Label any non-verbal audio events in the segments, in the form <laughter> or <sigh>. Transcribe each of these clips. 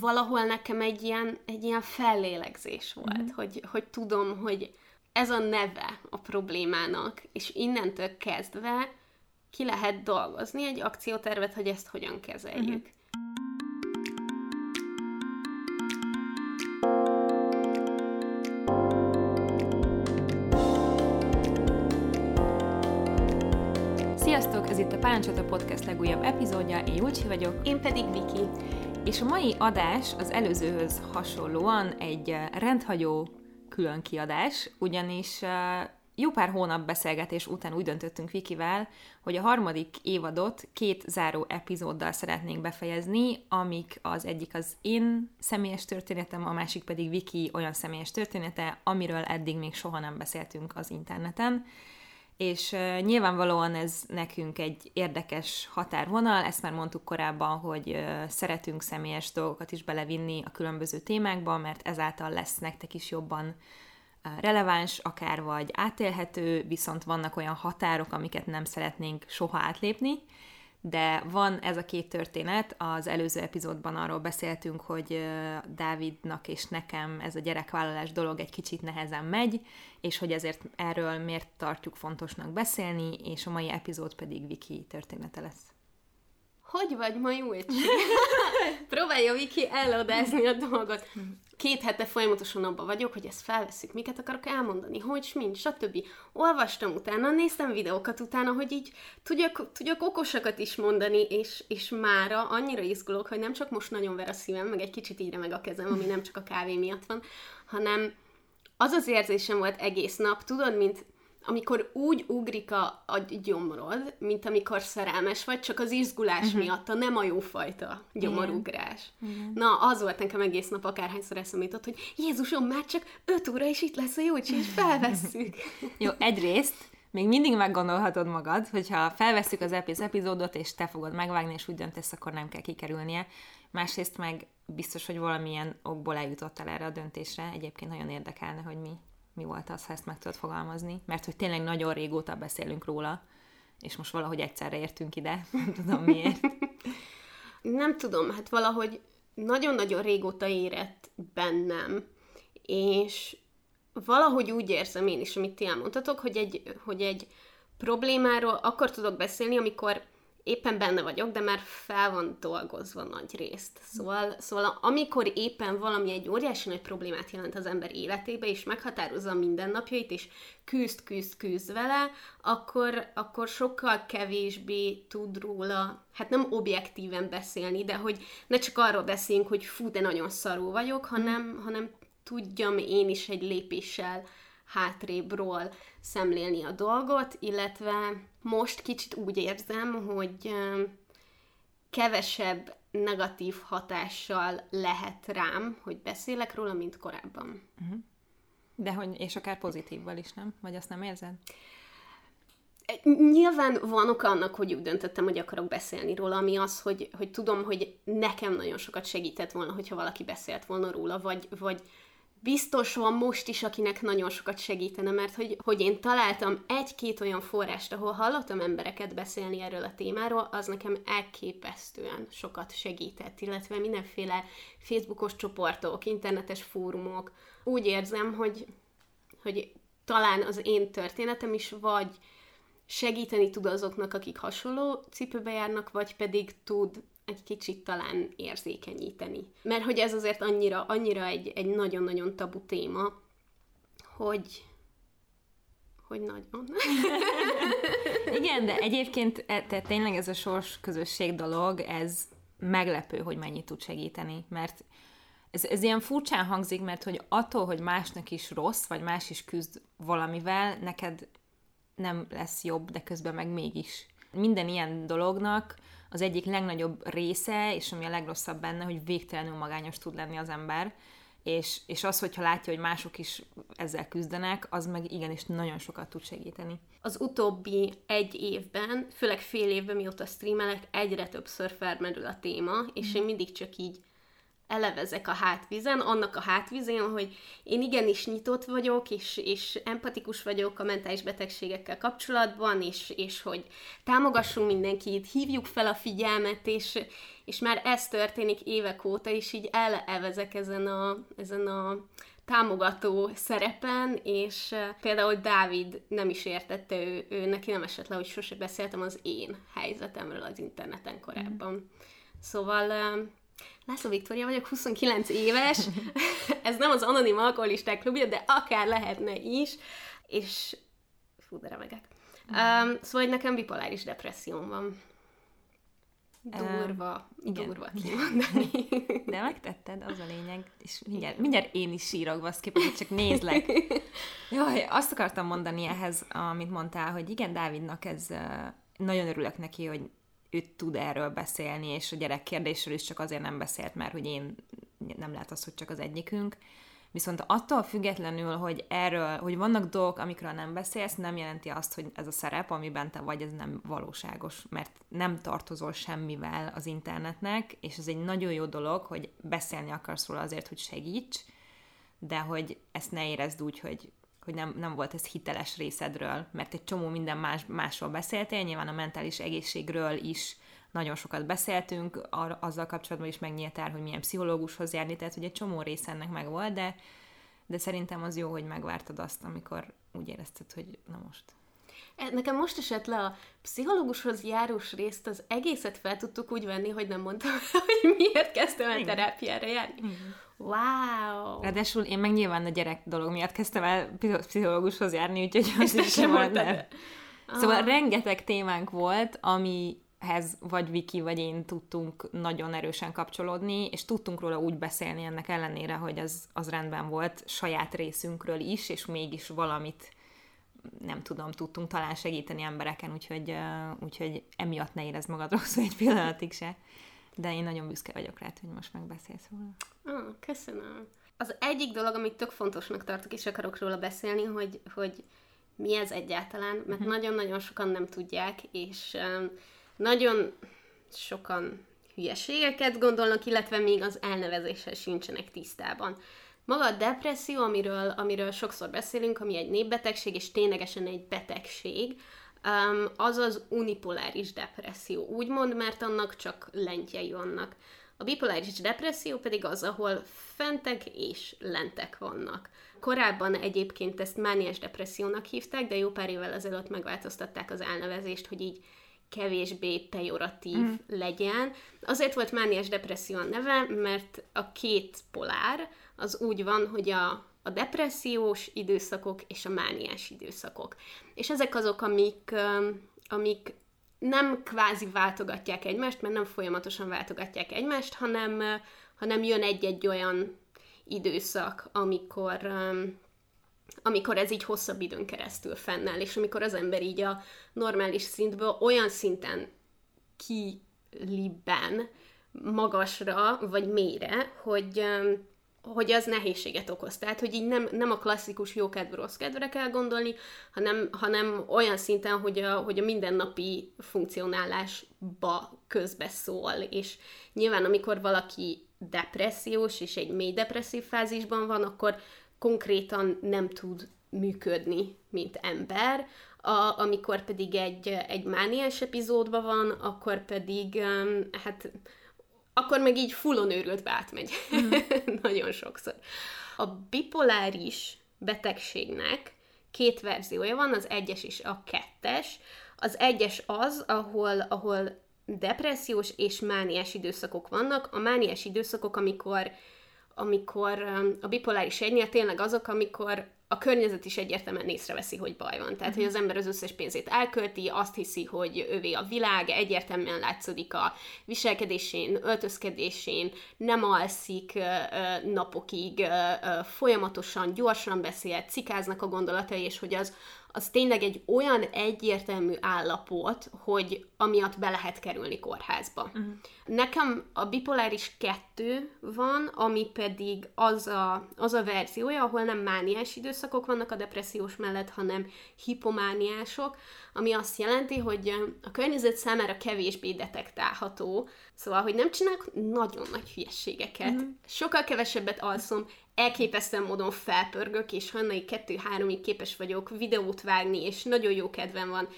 valahol nekem egy ilyen, egy ilyen fellélegzés volt, mm. hogy, hogy tudom, hogy ez a neve a problémának, és innentől kezdve ki lehet dolgozni egy akciótervet, hogy ezt hogyan kezeljük. Mm-hmm. Sziasztok, ez itt a Párancsata Podcast legújabb epizódja, én Júlcsi vagyok. Én pedig Viki. És a mai adás az előzőhöz hasonlóan egy eh, rendhagyó külön kiadás, ugyanis eh, jó pár hónap beszélgetés után úgy döntöttünk Vikivel, hogy a harmadik évadot két záró epizóddal szeretnénk befejezni, amik az egyik az én személyes történetem, a másik pedig Viki olyan személyes története, amiről eddig még soha nem beszéltünk az interneten és nyilvánvalóan ez nekünk egy érdekes határvonal, ezt már mondtuk korábban, hogy szeretünk személyes dolgokat is belevinni a különböző témákba, mert ezáltal lesz nektek is jobban releváns, akár vagy átélhető, viszont vannak olyan határok, amiket nem szeretnénk soha átlépni, de van ez a két történet, az előző epizódban arról beszéltünk, hogy Dávidnak és nekem ez a gyerekvállalás dolog egy kicsit nehezen megy, és hogy ezért erről miért tartjuk fontosnak beszélni, és a mai epizód pedig Viki története lesz. Hogy vagy ma Júlcsi? <laughs> Próbálja Viki eladázni a dolgot <laughs> két hete folyamatosan abban vagyok, hogy ezt felveszük, miket akarok elmondani, hogy mint, stb. Olvastam utána, néztem videókat utána, hogy így tudjak, tudjak okosakat is mondani, és, és mára annyira izgulok, hogy nem csak most nagyon ver a szívem, meg egy kicsit így meg a kezem, ami nem csak a kávé miatt van, hanem az az érzésem volt egész nap, tudod, mint amikor úgy ugrik a, a gyomrod, mint amikor szerelmes vagy, csak az izgulás uh-huh. miatt, a nem a jófajta gyomorugrás. Igen. Na, az volt nekem egész nap, akárhányszor eszembe jutott, hogy Jézusom, már csak 5 óra, és itt lesz a jócsi, és felvesszük. Jó, egyrészt még mindig meggondolhatod magad, hogyha felveszük az epis epizódot, és te fogod megvágni, és úgy döntesz, akkor nem kell kikerülnie. Másrészt meg biztos, hogy valamilyen okból eljutottál erre a döntésre. Egyébként nagyon érdekelne, hogy mi mi volt az, ha ezt meg tudod fogalmazni, mert hogy tényleg nagyon régóta beszélünk róla, és most valahogy egyszerre értünk ide, <laughs> nem tudom miért. nem tudom, hát valahogy nagyon-nagyon régóta érett bennem, és valahogy úgy érzem én is, amit ti elmondtatok, hogy egy, hogy egy problémáról akkor tudok beszélni, amikor éppen benne vagyok, de már fel van dolgozva nagy részt. Szóval, szóval amikor éppen valami egy óriási nagy problémát jelent az ember életébe, és meghatározza a mindennapjait, és küzd, küzd, küzd vele, akkor, akkor sokkal kevésbé tud róla, hát nem objektíven beszélni, de hogy ne csak arról beszéljünk, hogy fú, de nagyon szarú vagyok, hanem, hanem tudjam én is egy lépéssel hátrébről szemlélni a dolgot, illetve most kicsit úgy érzem, hogy kevesebb negatív hatással lehet rám, hogy beszélek róla, mint korábban. Uh-huh. De hogy, és akár pozitívval is, nem? Vagy azt nem érzed? Nyilván van oka annak, hogy úgy döntöttem, hogy akarok beszélni róla, ami az, hogy, hogy tudom, hogy nekem nagyon sokat segített volna, hogyha valaki beszélt volna róla, vagy, vagy biztos van most is, akinek nagyon sokat segítene, mert hogy, hogy én találtam egy-két olyan forrást, ahol hallottam embereket beszélni erről a témáról, az nekem elképesztően sokat segített, illetve mindenféle Facebookos csoportok, internetes fórumok. Úgy érzem, hogy, hogy talán az én történetem is vagy segíteni tud azoknak, akik hasonló cipőbe járnak, vagy pedig tud egy kicsit talán érzékenyíteni. Mert hogy ez azért annyira, annyira egy, egy nagyon-nagyon tabu téma, hogy hogy nagyon. <laughs> Igen, de <laughs> egyébként e, te, tényleg ez a sors közösség dolog, ez meglepő, hogy mennyit tud segíteni, mert ez, ez ilyen furcsán hangzik, mert hogy attól, hogy másnak is rossz, vagy más is küzd valamivel, neked nem lesz jobb, de közben meg mégis. Minden ilyen dolognak az egyik legnagyobb része, és ami a legrosszabb benne, hogy végtelenül magányos tud lenni az ember, és, és az, hogyha látja, hogy mások is ezzel küzdenek, az meg igenis nagyon sokat tud segíteni. Az utóbbi egy évben, főleg fél évben, mióta streamelek, egyre többször felmerül a téma, és mm. én mindig csak így elevezek a hátvízen, annak a hátvizén, hogy én igenis nyitott vagyok, és, és empatikus vagyok a mentális betegségekkel kapcsolatban, és, és hogy támogassunk mindenkit, hívjuk fel a figyelmet, és, és már ez történik évek óta, és így elevezek ezen a, ezen a támogató szerepen, és például Dávid nem is értette, ő, ő neki nem esett le, hogy sose beszéltem az én helyzetemről az interneten korábban. Szóval László Viktória vagyok, 29 éves, <laughs> ez nem az anonim alkoholisták klubja, de akár lehetne is, és fú, de remegek. Um, szóval, nekem bipoláris depresszióm van. Durva, uh, durva kimondani. <laughs> De megtetted, az a lényeg. És mindjárt, mindjárt én is sírok, baszképpen, hogy csak nézlek. <laughs> Jaj, azt akartam mondani ehhez, amit mondtál, hogy igen, Dávidnak ez nagyon örülök neki, hogy ő tud erről beszélni, és a gyerek kérdésről is csak azért nem beszélt, mert hogy én nem lehet az, hogy csak az egyikünk. Viszont attól függetlenül, hogy erről, hogy vannak dolgok, amikről nem beszélsz, nem jelenti azt, hogy ez a szerep, amiben te vagy, ez nem valóságos, mert nem tartozol semmivel az internetnek, és ez egy nagyon jó dolog, hogy beszélni akarsz róla azért, hogy segíts, de hogy ezt ne érezd úgy, hogy, hogy nem, nem volt ez hiteles részedről, mert egy csomó minden más, másról beszéltél, nyilván a mentális egészségről is nagyon sokat beszéltünk, ar- azzal kapcsolatban is megnyíltál, hogy milyen pszichológushoz járni, tehát hogy egy csomó része ennek meg volt, de, de szerintem az jó, hogy megvártad azt, amikor úgy érezted, hogy na most. E, nekem most esett le a pszichológushoz járós részt, az egészet fel tudtuk úgy venni, hogy nem mondtam, <laughs> hogy miért kezdtem el terápiára járni. Igen. Wow! Ráadásul én meg nyilván a gyerek dolog miatt kezdtem el pszichológushoz járni, úgyhogy az is sem volt. Szóval ah. rengeteg témánk volt, ami hez vagy Viki, vagy én tudtunk nagyon erősen kapcsolódni, és tudtunk róla úgy beszélni ennek ellenére, hogy az, az rendben volt saját részünkről is, és mégis valamit nem tudom, tudtunk talán segíteni embereken, úgyhogy, úgyhogy emiatt ne érezd magad <laughs> rosszul egy pillanatig se. De én nagyon büszke vagyok rá, hogy most megbeszélsz róla. Ah, köszönöm. Az egyik dolog, amit tök fontosnak tartok, és akarok róla beszélni, hogy, hogy mi ez egyáltalán, mert uh-huh. nagyon-nagyon sokan nem tudják, és um, nagyon sokan hülyeségeket gondolnak, illetve még az elnevezéssel sincsenek tisztában. Maga a depresszió, amiről, amiről sokszor beszélünk, ami egy népbetegség, és ténylegesen egy betegség, um, az az unipoláris depresszió. Úgymond, mert annak csak lentjei vannak. A bipoláris depresszió pedig az, ahol fentek és lentek vannak. Korábban egyébként ezt mániás depressziónak hívták, de jó pár évvel ezelőtt megváltoztatták az elnevezést, hogy így kevésbé pejoratív mm. legyen. Azért volt mániás depresszió a neve, mert a két polár az úgy van, hogy a, a depressziós időszakok és a mániás időszakok. És ezek azok, amik, amik nem kvázi váltogatják egymást, mert nem folyamatosan váltogatják egymást, hanem, hanem jön egy-egy olyan időszak, amikor, amikor ez így hosszabb időn keresztül fennáll, és amikor az ember így a normális szintből olyan szinten kilibben magasra, vagy mélyre, hogy, hogy az nehézséget okoz. Tehát, hogy így nem, nem a klasszikus jókedv, rossz kedvre kell gondolni, hanem, hanem olyan szinten, hogy a, hogy a mindennapi funkcionálásba közbeszól. És nyilván, amikor valaki depressziós és egy mély depresszív fázisban van, akkor konkrétan nem tud működni, mint ember, a, amikor pedig egy, egy mániás epizódban van, akkor pedig, um, hát, akkor meg így fullon őrültbe átmegy. Mm. <laughs> Nagyon sokszor. A bipoláris betegségnek két verziója van, az egyes és a kettes. Az egyes az, ahol, ahol depressziós és mániás időszakok vannak. A mániás időszakok, amikor amikor um, a bipoláris egynél tényleg azok, amikor a környezet is egyértelműen észreveszi, hogy baj van. Tehát, hogy az ember az összes pénzét elkölti, azt hiszi, hogy övé a világ, egyértelműen látszódik a viselkedésén, öltözkedésén, nem alszik napokig, folyamatosan, gyorsan beszél, cikáznak a gondolatai, és hogy az, az tényleg egy olyan egyértelmű állapot, hogy amiatt be lehet kerülni kórházba. Uh-huh. Nekem a bipoláris kettő van, ami pedig az a, az a verziója, ahol nem mániás időszakok vannak a depressziós mellett, hanem hipomániások, ami azt jelenti, hogy a környezet számára kevésbé detektálható Szóval, hogy nem csinálok nagyon nagy hülyességeket. Mm. Sokkal kevesebbet alszom, elképesztően módon felpörgök, és hannai kettő-háromig képes vagyok videót vágni, és nagyon jó kedvem van.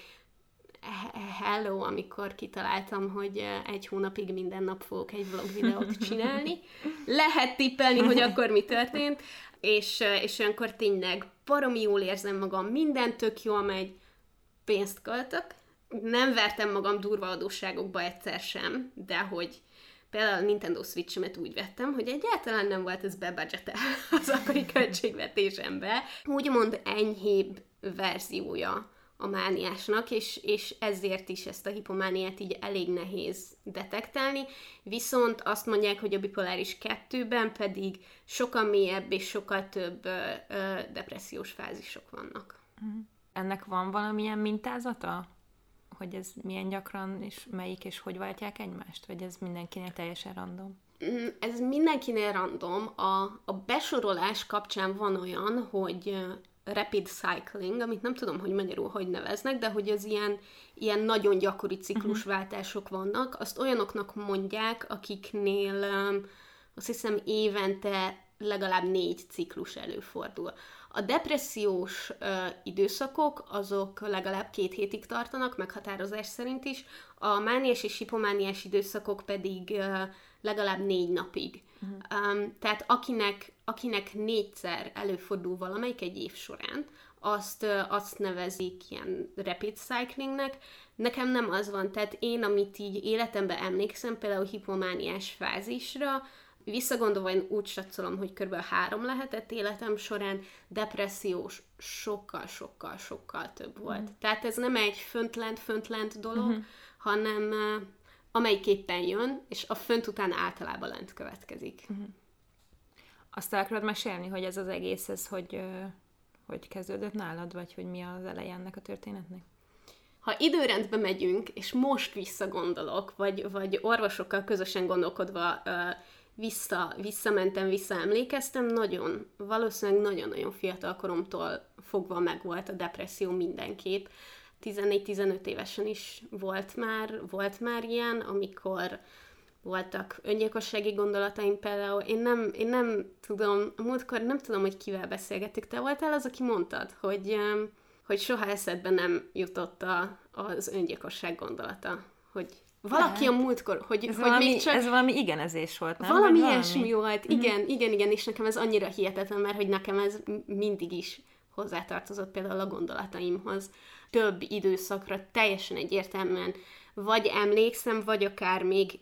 Hello, amikor kitaláltam, hogy eh, egy hónapig minden nap fogok egy vlog videót <laughs> csinálni. Lehet tippelni, hogy akkor mi történt, és, eh, és olyankor tényleg baromi jól érzem magam, minden tök jól megy, pénzt költök, nem vertem magam durva adósságokba egyszer sem, de hogy például a Nintendo Switch-emet úgy vettem, hogy egyáltalán nem volt ez bebudgetel <laughs> az akkori <laughs> költségvetésembe. Úgymond enyhébb verziója a mániásnak, és, és ezért is ezt a hipomániát így elég nehéz detektálni, viszont azt mondják, hogy a bipoláris kettőben pedig sokkal mélyebb és sokkal több ö, ö, depressziós fázisok vannak. Mhm. Ennek van valamilyen mintázata? Hogy ez milyen gyakran, és melyik, és hogy váltják egymást? Vagy ez mindenkinél teljesen random? Mm, ez mindenkinél random. A, a besorolás kapcsán van olyan, hogy rapid cycling, amit nem tudom, hogy magyarul hogy neveznek, de hogy az ilyen, ilyen nagyon gyakori ciklusváltások vannak, azt olyanoknak mondják, akiknél azt hiszem évente legalább négy ciklus előfordul. A depressziós ö, időszakok azok legalább két hétig tartanak, meghatározás szerint is, a mániás és hipomániás időszakok pedig ö, legalább négy napig. Uh-huh. Um, tehát akinek, akinek négyszer előfordul valamelyik egy év során, azt, ö, azt nevezik ilyen rapid cyclingnek. Nekem nem az van, tehát én, amit így életemben emlékszem, például hipomániás fázisra, Visszagondolva én úgy satszolom, hogy kb. három lehetett életem során, depressziós sokkal, sokkal, sokkal több volt. Mm. Tehát ez nem egy föntlent-föntlent dolog, mm-hmm. hanem amelyik éppen jön, és a fönt után általában lent következik. Mm-hmm. Azt el akarod mesélni, hogy ez az egész, ez hogy, hogy kezdődött nálad, vagy hogy mi az eleje ennek a történetnek? Ha időrendbe megyünk, és most visszagondolok, vagy, vagy orvosokkal közösen gondolkodva uh, vissza, visszamentem, visszaemlékeztem, nagyon, valószínűleg nagyon-nagyon fiatal koromtól fogva megvolt a depresszió mindenképp. 14-15 évesen is volt már, volt már ilyen, amikor voltak öngyilkossági gondolataim például. Én nem, én nem tudom, múltkor nem tudom, hogy kivel beszélgettük. Te voltál az, aki mondtad, hogy, hogy soha eszedbe nem jutott a, az öngyilkosság gondolata, hogy valaki Lehet. a múltkor, hogy, ez hogy valami, még csak... Ez valami igenezés volt, nem? Valami Vagy ilyesmi valami? volt, mhm. igen, mm-hmm. igen, igen, és nekem ez annyira hihetetlen, mert hogy nekem ez mindig is hozzátartozott például a gondolataimhoz. Több időszakra teljesen egyértelműen vagy emlékszem, vagy akár még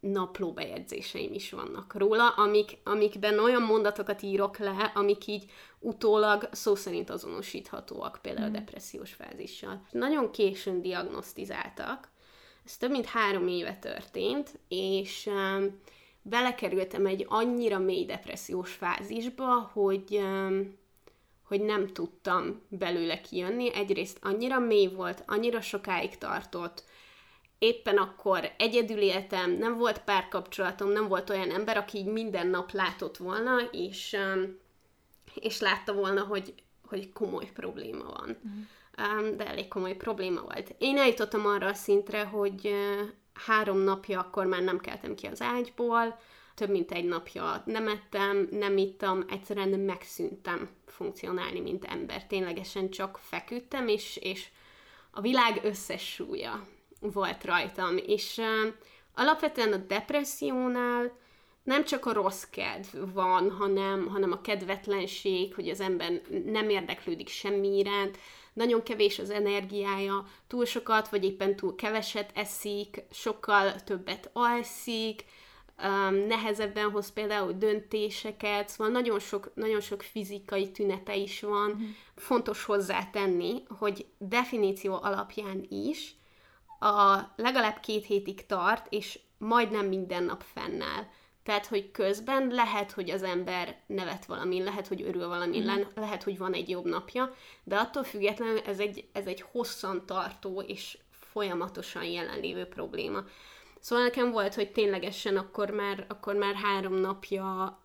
naplóbejegyzéseim is vannak róla, amik, amikben olyan mondatokat írok le, amik így utólag szó szerint azonosíthatóak, például mm. depressziós fázissal. Nagyon későn diagnosztizáltak, ez több mint három éve történt, és um, belekerültem egy annyira mély depressziós fázisba, hogy, um, hogy nem tudtam belőle kijönni. Egyrészt annyira mély volt, annyira sokáig tartott, éppen akkor egyedül éltem, nem volt párkapcsolatom, nem volt olyan ember, aki így minden nap látott volna, és, um, és látta volna, hogy, hogy komoly probléma van. Mm de elég komoly probléma volt. Én eljutottam arra a szintre, hogy három napja akkor már nem keltem ki az ágyból, több mint egy napja nem ettem, nem ittam, egyszerűen megszűntem funkcionálni, mint ember. Ténylegesen csak feküdtem, és, és a világ összes súlya volt rajtam. És uh, alapvetően a depressziónál nem csak a rossz kedv van, hanem, hanem a kedvetlenség, hogy az ember nem érdeklődik semmi iránt, nagyon kevés az energiája, túl sokat, vagy éppen túl keveset eszik, sokkal többet alszik, um, nehezebben hoz például döntéseket, szóval nagyon sok, nagyon sok fizikai tünete is van. Mm. Fontos hozzátenni, hogy definíció alapján is a legalább két hétig tart, és majdnem minden nap fennáll. Tehát, hogy közben lehet, hogy az ember nevet valamin, lehet, hogy örül valamin, mm. lehet, hogy van egy jobb napja, de attól függetlenül ez egy, ez egy hosszan tartó és folyamatosan jelenlévő probléma. Szóval nekem volt, hogy ténylegesen akkor már, akkor már három napja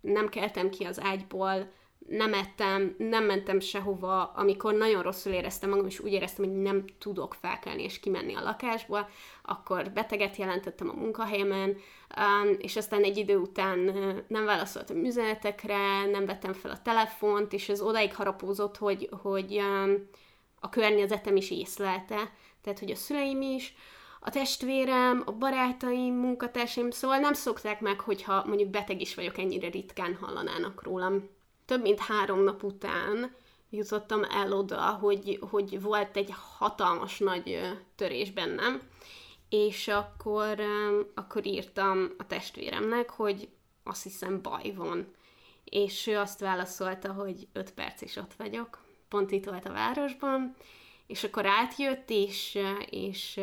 nem keltem ki az ágyból, nem ettem, nem mentem sehova, amikor nagyon rosszul éreztem magam, és úgy éreztem, hogy nem tudok felkelni és kimenni a lakásból, akkor beteget jelentettem a munkahelyemen, um, és aztán egy idő után nem válaszoltam üzenetekre, nem vettem fel a telefont, és ez odáig harapózott, hogy, hogy um, a környezetem is észlelte, tehát hogy a szüleim is, a testvérem, a barátaim, munkatársaim, szóval nem szokták meg, hogyha mondjuk beteg is vagyok, ennyire ritkán hallanának rólam több mint három nap után jutottam el oda, hogy, hogy volt egy hatalmas nagy törés bennem, és akkor, akkor írtam a testvéremnek, hogy azt hiszem baj van. És ő azt válaszolta, hogy öt perc is ott vagyok, pont itt volt a városban, és akkor átjött, és, és,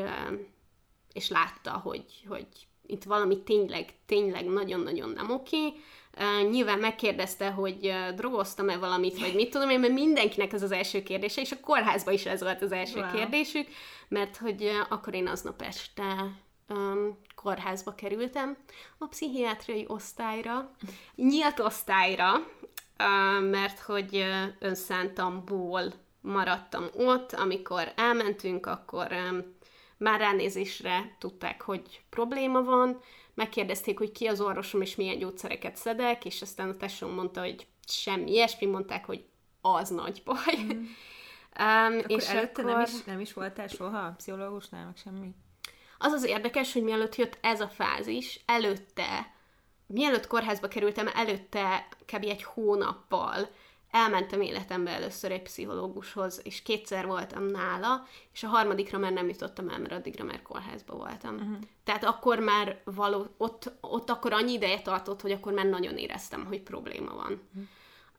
és látta, hogy, hogy itt valami tényleg, tényleg nagyon-nagyon nem oké, Uh, nyilván megkérdezte, hogy uh, drogoztam-e valamit, vagy mit tudom én, mert mindenkinek ez az első kérdése, és a kórházban is ez volt az első wow. kérdésük, mert hogy uh, akkor én aznap este um, kórházba kerültem, a pszichiátriai osztályra, nyílt osztályra, uh, mert hogy uh, önszántamból maradtam ott, amikor elmentünk, akkor um, már ránézésre tudták, hogy probléma van, megkérdezték, hogy ki az orvosom, és milyen gyógyszereket szedek, és aztán a tesóm mondta, hogy semmi ilyesmi, mondták, hogy az nagy baj. <laughs> Mm. um, akkor és előtte akkor... nem, is, nem is voltál soha pszichológusnál, meg semmi? Az az érdekes, hogy mielőtt jött ez a fázis, előtte, mielőtt kórházba kerültem, előtte kb. egy hónappal elmentem életembe először egy pszichológushoz, és kétszer voltam nála, és a harmadikra már nem jutottam el, mert addigra már kórházba voltam. Uh-huh. Tehát akkor már való, ott, ott akkor annyi ideje tartott, hogy akkor már nagyon éreztem, hogy probléma van. Uh-huh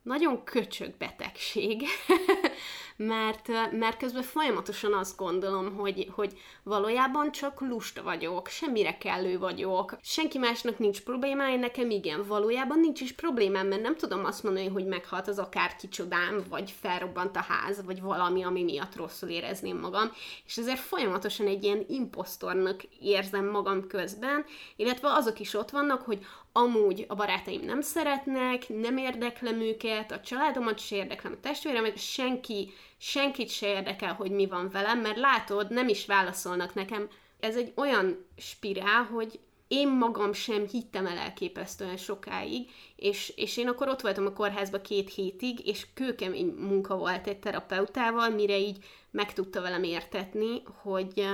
nagyon köcsög betegség, <laughs> mert, mert közben folyamatosan azt gondolom, hogy, hogy valójában csak lusta vagyok, semmire kellő vagyok, senki másnak nincs problémája, nekem igen, valójában nincs is problémám, mert nem tudom azt mondani, hogy meghalt az akár kicsodám, vagy felrobbant a ház, vagy valami, ami miatt rosszul érezném magam, és ezért folyamatosan egy ilyen imposztornak érzem magam közben, illetve azok is ott vannak, hogy amúgy a barátaim nem szeretnek, nem érdeklem őket, a családomat se érdeklem, a testvéremet, senki, senkit se érdekel, hogy mi van velem, mert látod, nem is válaszolnak nekem. Ez egy olyan spirál, hogy én magam sem hittem el elképesztően sokáig, és, és én akkor ott voltam a kórházba két hétig, és kőkemény munka volt egy terapeutával, mire így meg tudta velem értetni, hogy,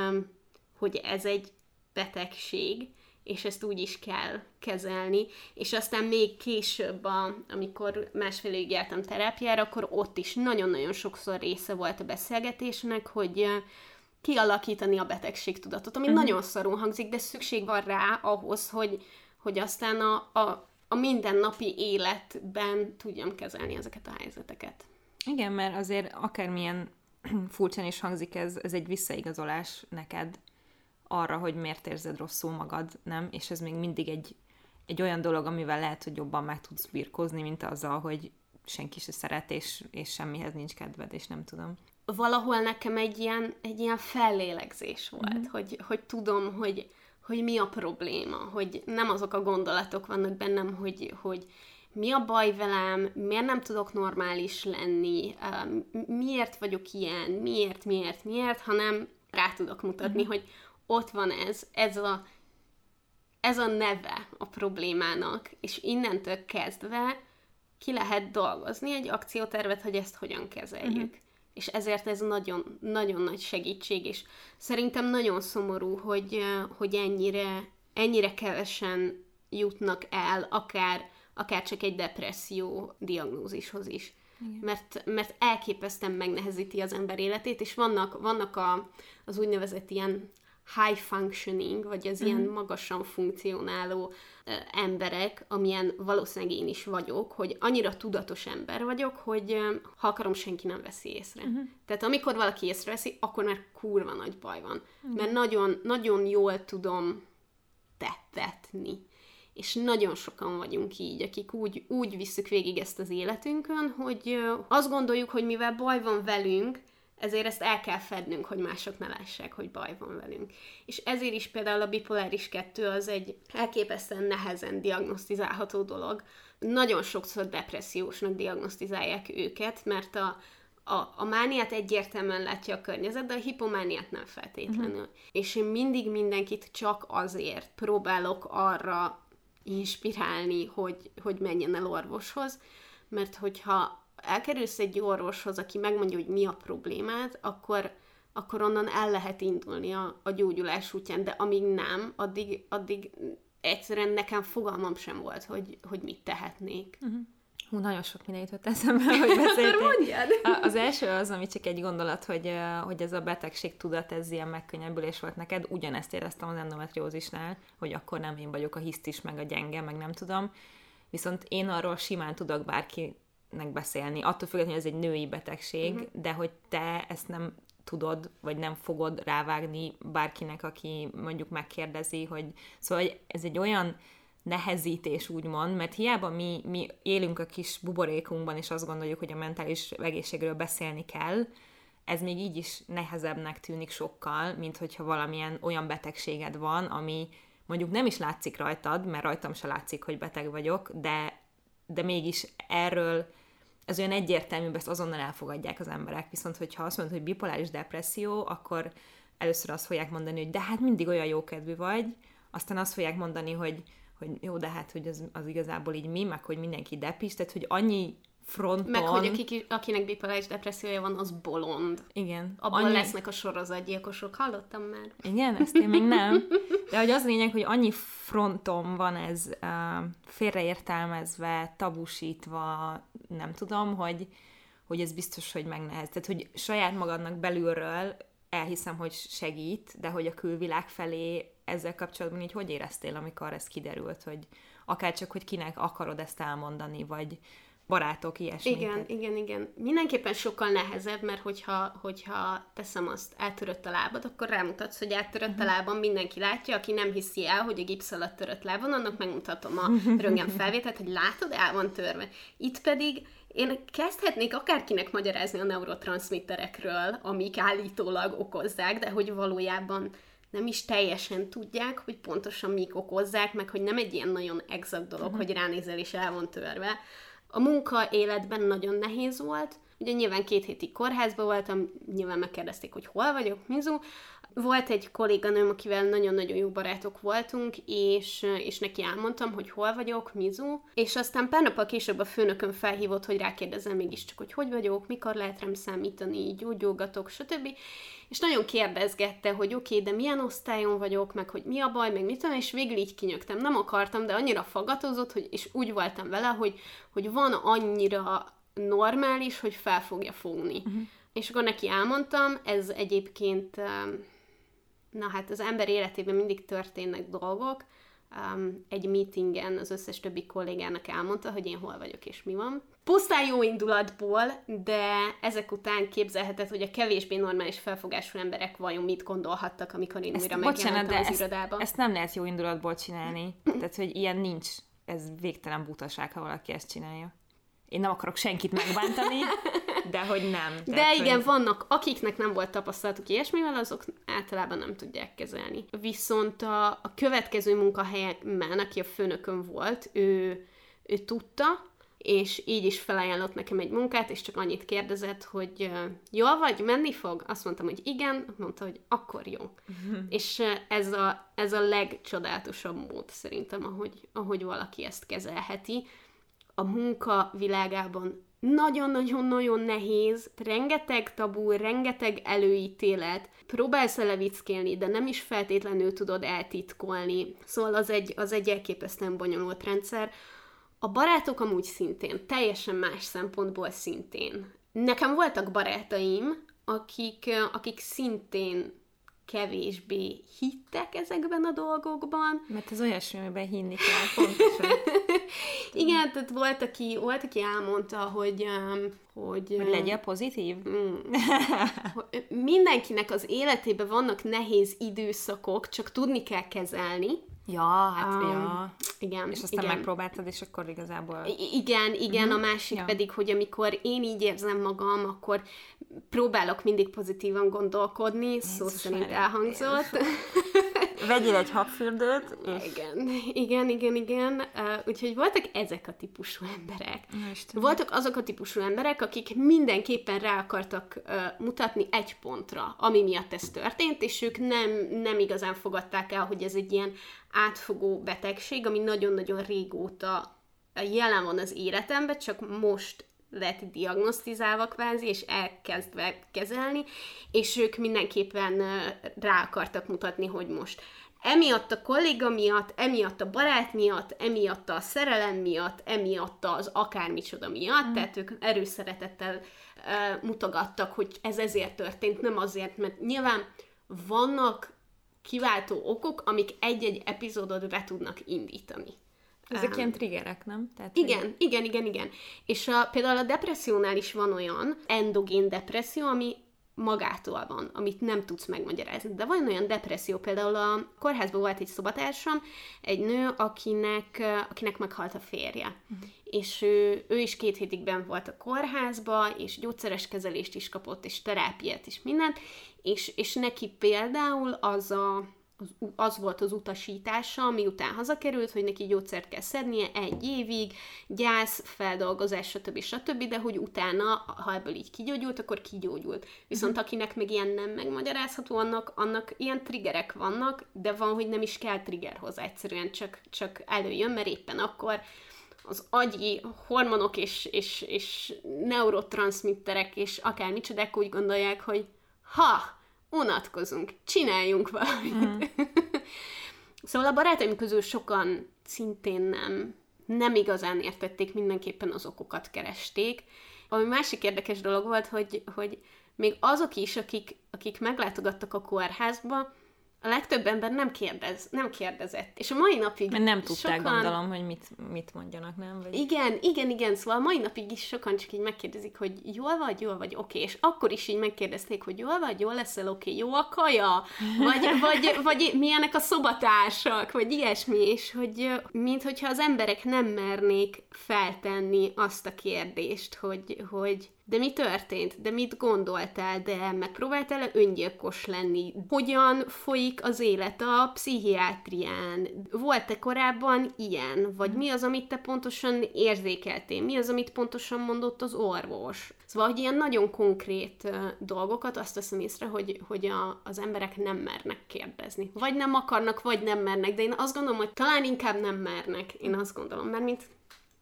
hogy ez egy betegség, és ezt úgy is kell kezelni. És aztán még később, a, amikor másfél évig jártam terápiára, akkor ott is nagyon-nagyon sokszor része volt a beszélgetésnek, hogy kialakítani a betegségtudatot, ami uh-huh. nagyon szarul hangzik, de szükség van rá ahhoz, hogy, hogy aztán a, a, a mindennapi életben tudjam kezelni ezeket a helyzeteket. Igen, mert azért akármilyen <clears throat> furcsán is hangzik ez, ez egy visszaigazolás neked, arra, hogy miért érzed rosszul magad, nem? És ez még mindig egy, egy olyan dolog, amivel lehet, hogy jobban meg tudsz birkózni, mint azzal, hogy senki se szeret, és, és semmihez nincs kedved, és nem tudom. Valahol nekem egy ilyen, egy ilyen fellélegzés volt, mm-hmm. hogy, hogy tudom, hogy, hogy mi a probléma, hogy nem azok a gondolatok vannak bennem, hogy, hogy mi a baj velem, miért nem tudok normális lenni, miért vagyok ilyen, miért, miért, miért, hanem rá tudok mutatni, mm-hmm. hogy ott van ez, ez a, ez a neve a problémának, és innentől kezdve ki lehet dolgozni egy akciótervet, hogy ezt hogyan kezeljük. Uh-huh. És ezért ez nagyon, nagyon nagy segítség, és szerintem nagyon szomorú, hogy, hogy ennyire, ennyire kevesen jutnak el, akár, akár csak egy depresszió diagnózishoz is. Igen. Mert, mert elképesztően megnehezíti az ember életét, és vannak, vannak a, az úgynevezett ilyen high functioning, vagy az mm. ilyen mhm. magasan funkcionáló uh, emberek, amilyen valószínűleg én is vagyok, hogy annyira tudatos ember vagyok, hogy uh, ha akarom, senki nem veszi észre. Mm-hmm. Tehát amikor valaki észreveszi, akkor már kurva nagy baj van. Mm. Mert nagyon, nagyon jól tudom tettetni. És nagyon sokan vagyunk így, akik úgy, úgy visszük végig ezt az életünkön, hogy uh, azt gondoljuk, hogy mivel baj van velünk, ezért ezt el kell fednünk, hogy mások ne lássák, hogy baj van velünk. És ezért is például a bipoláris kettő az egy elképesztően nehezen diagnosztizálható dolog. Nagyon sokszor depressziósnak diagnosztizálják őket, mert a, a, a mániát egyértelműen látja a környezet, de a hipomániát nem feltétlenül. Uh-huh. És én mindig mindenkit csak azért próbálok arra inspirálni, hogy, hogy menjen el orvoshoz, mert hogyha elkerülsz egy orvoshoz, aki megmondja, hogy mi a problémád, akkor, akkor onnan el lehet indulni a, a gyógyulás útján, de amíg nem, addig, addig egyszerűen nekem fogalmam sem volt, hogy, hogy mit tehetnék. Uh-huh. Hú, nagyon sok minden jutott eszembe, hogy <laughs> beszéltél. Az első az, ami csak egy gondolat, hogy, hogy ez a betegség tudat, ez ilyen megkönnyebbülés volt neked. Ugyanezt éreztem az endometriózisnál, hogy akkor nem én vagyok a hisztis, meg a gyenge, meg nem tudom. Viszont én arról simán tudok bárkinek beszélni, attól függetlenül, hogy ez egy női betegség, uh-huh. de hogy te ezt nem tudod, vagy nem fogod rávágni bárkinek, aki mondjuk megkérdezi, hogy szóval ez egy olyan nehezítés, úgymond, mert hiába mi, mi élünk a kis buborékunkban, és azt gondoljuk, hogy a mentális egészségről beszélni kell, ez még így is nehezebbnek tűnik sokkal, mint hogyha valamilyen olyan betegséged van, ami mondjuk nem is látszik rajtad, mert rajtam se látszik, hogy beteg vagyok, de, de mégis erről ez olyan egyértelmű, ezt azonnal elfogadják az emberek. Viszont, hogyha azt mondod, hogy bipoláris depresszió, akkor először azt fogják mondani, hogy de hát mindig olyan jókedvű vagy, aztán azt fogják mondani, hogy hogy jó, de hát, hogy az, az igazából így mi, meg hogy mindenki depis, tehát hogy annyi fronton... Meg hogy akik, akinek bipoláris depressziója van, az bolond. Igen. Abban annyi... lesznek a sorozatgyilkosok, hallottam már. Igen, ezt én még nem. <laughs> De hogy az lényeg, hogy annyi fronton van ez uh, félreértelmezve, tabusítva, nem tudom, hogy, hogy ez biztos, hogy megnehez. Tehát, hogy saját magadnak belülről elhiszem, hogy segít, de hogy a külvilág felé ezzel kapcsolatban így hogy éreztél, amikor ez kiderült, hogy akár csak, hogy kinek akarod ezt elmondani, vagy barátok, ilyesmi. Igen, igen, igen. Mindenképpen sokkal nehezebb, mert hogyha, hogyha teszem azt, eltörött a lábad, akkor rámutatsz, hogy eltörött uh-huh. a mhm. lábam, mindenki látja, aki nem hiszi el, hogy a gipsz alatt törött lábon, annak megmutatom a <laughs> röntgen felvételt, hogy látod, el van törve. Itt pedig én kezdhetnék akárkinek magyarázni a neurotranszmitterekről, amik állítólag okozzák, de hogy valójában nem is teljesen tudják, hogy pontosan mik okozzák, meg hogy nem egy ilyen nagyon exakt dolog, uh-huh. hogy ránézel és el van törve. A munka életben nagyon nehéz volt, ugye nyilván két hétig kórházban voltam, nyilván megkérdezték, hogy hol vagyok, Mizu, volt egy kolléganőm, akivel nagyon-nagyon jó barátok voltunk, és, és neki elmondtam, hogy hol vagyok, Mizu, és aztán pár nappal később a főnökön felhívott, hogy rákérdezem mégiscsak, hogy hogy vagyok, mikor lehet rám számítani, gyógyulgatok, stb. És nagyon kérdezgette, hogy oké, okay, de milyen osztályon vagyok, meg hogy mi a baj, meg mit tudom, és végül így kinyögtem. Nem akartam, de annyira fagatozott, hogy, és úgy voltam vele, hogy, hogy van annyira normális, hogy fel fogja fogni. Uh-huh. És akkor neki elmondtam, ez egyébként na hát az ember életében mindig történnek dolgok. Um, egy meetingen az összes többi kollégának elmondta, hogy én hol vagyok és mi van. Pusztán jó indulatból, de ezek után képzelheted, hogy a kevésbé normális felfogású emberek vajon mit gondolhattak, amikor én ezt, újra megjelentem az ezt, irodában. Ezt nem lehet jó indulatból csinálni. Tehát, hogy ilyen nincs. Ez végtelen butaság, ha valaki ezt csinálja. Én nem akarok senkit megbántani, <laughs> de hogy nem. De Tehát, igen, hogy... vannak, akiknek nem volt tapasztalatuk ilyesmivel, azok általában nem tudják kezelni. Viszont a, a következő munkahelyemen, aki a főnökön volt, ő, ő tudta, és így is felajánlott nekem egy munkát, és csak annyit kérdezett, hogy jól vagy, menni fog? Azt mondtam, hogy igen, mondta, hogy akkor jó. <laughs> és ez a, ez a legcsodálatosabb mód szerintem, ahogy, ahogy valaki ezt kezelheti. A munka világában nagyon-nagyon-nagyon nehéz, rengeteg tabu, rengeteg előítélet, próbálsz levickélni, de nem is feltétlenül tudod eltitkolni. Szóval az egy, az egy elképesztően bonyolult rendszer. A barátok amúgy szintén, teljesen más szempontból szintén. Nekem voltak barátaim, akik, akik szintén kevésbé hittek ezekben a dolgokban. Mert ez olyasmi, amiben hinni kell, pontosan. <laughs> Igen, tehát volt aki, volt, aki elmondta, hogy... Um, hogy, hogy legyél pozitív? Mm, mindenkinek az életében vannak nehéz időszakok, csak tudni kell kezelni. Ja, hát um, ja. Igen. És aztán igen. megpróbáltad, és akkor igazából... I- igen, igen, uh-huh. a másik ja. pedig, hogy amikor én így érzem magam, akkor próbálok mindig pozitívan gondolkodni, szó szerint elhangzott. Vegyél egy habfürdőt. És... Igen, igen, igen, igen. Úgyhogy voltak ezek a típusú emberek. Istenem. Voltak azok a típusú emberek, akik mindenképpen rá akartak mutatni egy pontra, ami miatt ez történt, és ők nem, nem igazán fogadták el, hogy ez egy ilyen átfogó betegség, ami nagyon-nagyon régóta jelen van az életemben, csak most lett diagnosztizálva kvázi, és elkezdve kezelni, és ők mindenképpen rá akartak mutatni, hogy most emiatt a kolléga miatt, emiatt a barát miatt, emiatt a szerelem miatt, emiatt az akármicsoda miatt, mm. tehát ők erőszeretettel uh, mutogattak, hogy ez ezért történt, nem azért, mert nyilván vannak kiváltó okok, amik egy-egy epizódot be tudnak indítani. Ezek um, ilyen triggerek, nem? Tehát, igen, hogy... igen, igen, igen. És a, például a depressziónál is van olyan endogén depresszió, ami magától van, amit nem tudsz megmagyarázni. De van olyan depresszió, például a kórházban volt egy szobatársam, egy nő, akinek, akinek meghalt a férje. Uh-huh. És ő, ő is két hétig ben volt a kórházba, és gyógyszeres kezelést is kapott, és terápiát, és mindent, és, és neki például az a az, az volt az utasítása, miután hazakerült, hogy neki gyógyszert kell szednie egy évig, gyász, feldolgozás, stb. stb., de hogy utána, ha ebből így kigyógyult, akkor kigyógyult. Viszont uh-huh. akinek meg ilyen nem megmagyarázható, annak, annak ilyen triggerek vannak, de van, hogy nem is kell trigger hozzá, egyszerűen csak, csak előjön, mert éppen akkor az agyi hormonok és, és, és neurotranszmitterek és akármicsodák úgy gondolják, hogy ha, unatkozunk, csináljunk valamit. Mm. <laughs> szóval a barátaim közül sokan szintén nem, nem igazán értették, mindenképpen az okokat keresték. Ami másik érdekes dolog volt, hogy, hogy még azok is, akik, akik meglátogattak a kórházba, a legtöbb ember nem kérdez, nem kérdezett. És a mai napig Mert nem tudták, sokan... gondolom, hogy mit, mit mondjanak, nem? Vagy... Igen, igen, igen, szóval a mai napig is sokan csak így megkérdezik, hogy jól vagy, jól vagy, oké, okay. és akkor is így megkérdezték, hogy jól vagy, jól leszel, oké, okay. jó a kaja, vagy, <laughs> vagy, vagy milyenek a szobatársak, vagy ilyesmi, és hogy mint hogyha az emberek nem mernék feltenni azt a kérdést, hogy, hogy de mi történt? De mit gondoltál? De megpróbáltál-e öngyilkos lenni? Hogyan folyik az élet a pszichiátrián? Volt-e korábban ilyen? Vagy mi az, amit te pontosan érzékeltél? Mi az, amit pontosan mondott az orvos? Szóval, hogy ilyen nagyon konkrét dolgokat azt teszem észre, hogy, hogy a, az emberek nem mernek kérdezni. Vagy nem akarnak, vagy nem mernek, de én azt gondolom, hogy talán inkább nem mernek. Én azt gondolom, mert mint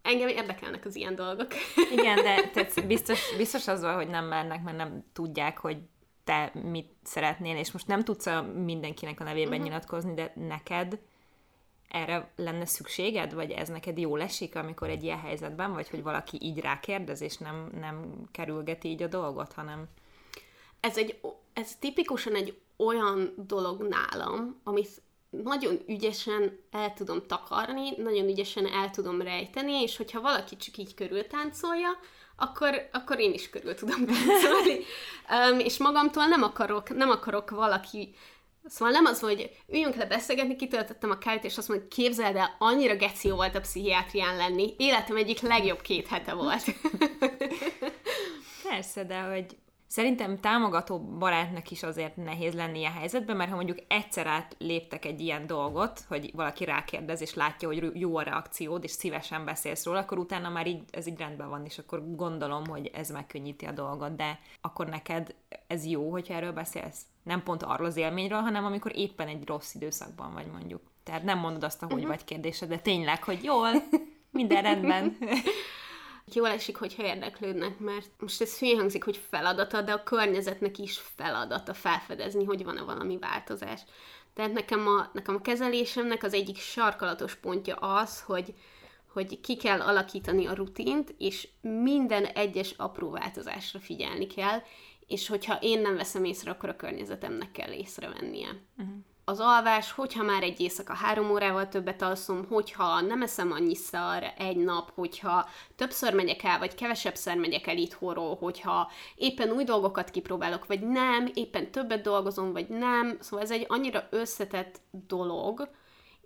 engem érdekelnek az ilyen dolgok. <laughs> Igen, de <laughs> tehát biztos, biztos az van, hogy nem mernek, mert nem tudják, hogy te mit szeretnél, és most nem tudsz a mindenkinek a nevében uh-huh. nyilatkozni, de neked erre lenne szükséged, vagy ez neked jól esik, amikor egy ilyen helyzetben vagy, hogy valaki így rákérdez, és nem, nem kerülgeti így a dolgot, hanem... Ez, egy, ez tipikusan egy olyan dolog nálam, amit nagyon ügyesen el tudom takarni, nagyon ügyesen el tudom rejteni, és hogyha valaki csak így körül táncolja, akkor, akkor én is körül tudom <laughs> táncolni. um, és magamtól nem akarok, nem akarok valaki Szóval nem az, hogy üljünk le beszélgetni, kitöltöttem a kávét, és azt mondom, hogy képzeld el, annyira geció volt a pszichiátrián lenni. Életem egyik legjobb két hete volt. Persze, de hogy Szerintem támogató barátnak is azért nehéz lenni ilyen helyzetben, mert ha mondjuk egyszer át léptek egy ilyen dolgot, hogy valaki rákérdez, és látja, hogy jó a reakciód, és szívesen beszélsz róla, akkor utána már így, ez így rendben van, és akkor gondolom, hogy ez megkönnyíti a dolgot, de akkor neked ez jó, hogyha erről beszélsz? Nem pont arról az élményről, hanem amikor éppen egy rossz időszakban vagy mondjuk. Tehát nem mondod azt a hogy uh-huh. vagy kérdésed, de tényleg, hogy jól, minden rendben. <laughs> Jól esik, hogyha érdeklődnek, mert most ez hülye hangzik, hogy feladata, de a környezetnek is feladata felfedezni, hogy van-e valami változás. Tehát nekem a, nekem a kezelésemnek az egyik sarkalatos pontja az, hogy, hogy ki kell alakítani a rutint, és minden egyes apró változásra figyelni kell, és hogyha én nem veszem észre, akkor a környezetemnek kell észrevennie. Uh-huh az alvás, hogyha már egy éjszaka három órával többet alszom, hogyha nem eszem annyiszor egy nap, hogyha többször megyek el, vagy kevesebbszer megyek el itthonról, hogyha éppen új dolgokat kipróbálok, vagy nem, éppen többet dolgozom, vagy nem. Szóval ez egy annyira összetett dolog.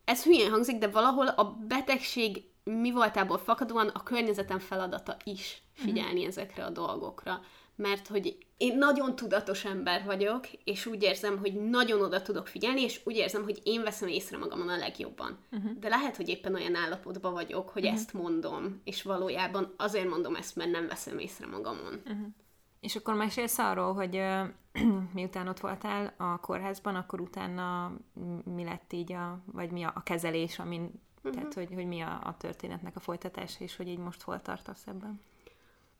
Ez hülyén hangzik, de valahol a betegség mi voltából fakadóan a környezetem feladata is figyelni uh-huh. ezekre a dolgokra. Mert hogy én nagyon tudatos ember vagyok, és úgy érzem, hogy nagyon oda tudok figyelni, és úgy érzem, hogy én veszem észre magamon a legjobban. Uh-huh. De lehet, hogy éppen olyan állapotban vagyok, hogy uh-huh. ezt mondom, és valójában azért mondom ezt, mert nem veszem észre magamon. Uh-huh. És akkor mesélsz arról, hogy <clears throat> miután ott voltál a kórházban, akkor utána mi lett így a, vagy mi a, a kezelés, amin, uh-huh. tehát hogy, hogy mi a, a történetnek a folytatása, és hogy így most hol tartasz ebben?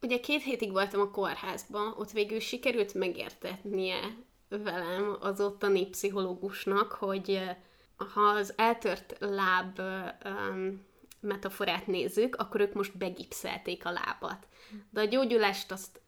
Ugye két hétig voltam a kórházban, ott végül sikerült megértetnie velem az ottani pszichológusnak, hogy ha az eltört láb um, metaforát nézzük, akkor ők most begipszelték a lábat. De a gyógyulást azt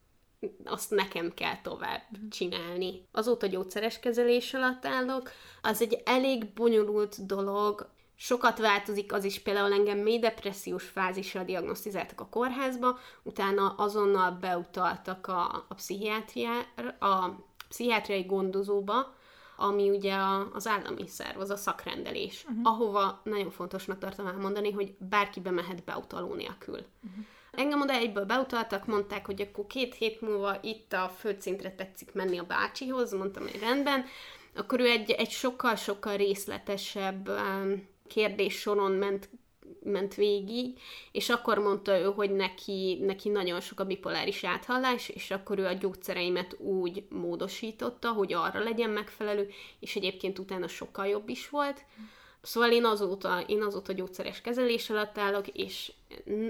azt nekem kell tovább csinálni. Azóta gyógyszeres kezelés alatt állok. Az egy elég bonyolult dolog, sokat változik, az is például engem mély depressziós fázisra diagnosztizáltak a kórházba, utána azonnal beutaltak a, a pszichiátriára, a pszichiátriai gondozóba, ami ugye a, az állami szerv, az a szakrendelés, uh-huh. ahova nagyon fontosnak tartom elmondani, hogy bárki bemehet beutaló nélkül. Uh-huh. Engem oda egyből beutaltak, mondták, hogy akkor két hét múlva itt a földszintre tetszik menni a bácsihoz, mondtam, hogy rendben. Akkor ő egy, egy sokkal-sokkal részletesebb um, kérdés soron ment ment végig, és akkor mondta ő, hogy neki, neki nagyon sok a bipoláris áthallás, és akkor ő a gyógyszereimet úgy módosította, hogy arra legyen megfelelő, és egyébként utána sokkal jobb is volt. Szóval én azóta, én azóta gyógyszeres kezelés alatt állok, és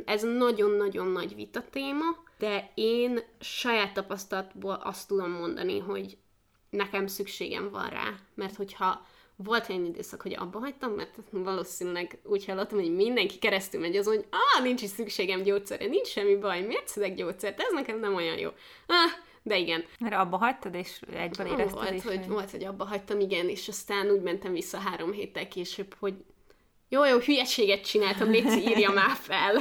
ez nagyon-nagyon nagy vita téma, de én saját tapasztalatból azt tudom mondani, hogy nekem szükségem van rá, mert hogyha volt egy időszak, hogy abba hagytam, mert valószínűleg úgy hallottam, hogy mindenki keresztül megy azon, hogy ah, nincs is szükségem gyógyszerre, nincs semmi baj, miért szedek gyógyszert, ez nekem nem olyan jó. Ah, de igen. Mert abba hagytad, és egyből érezted volt, is, hogy, volt, hogy abba hagytam, igen, és aztán úgy mentem vissza három héttel később, hogy jó, jó, hülyeséget csináltam, légy írja már fel.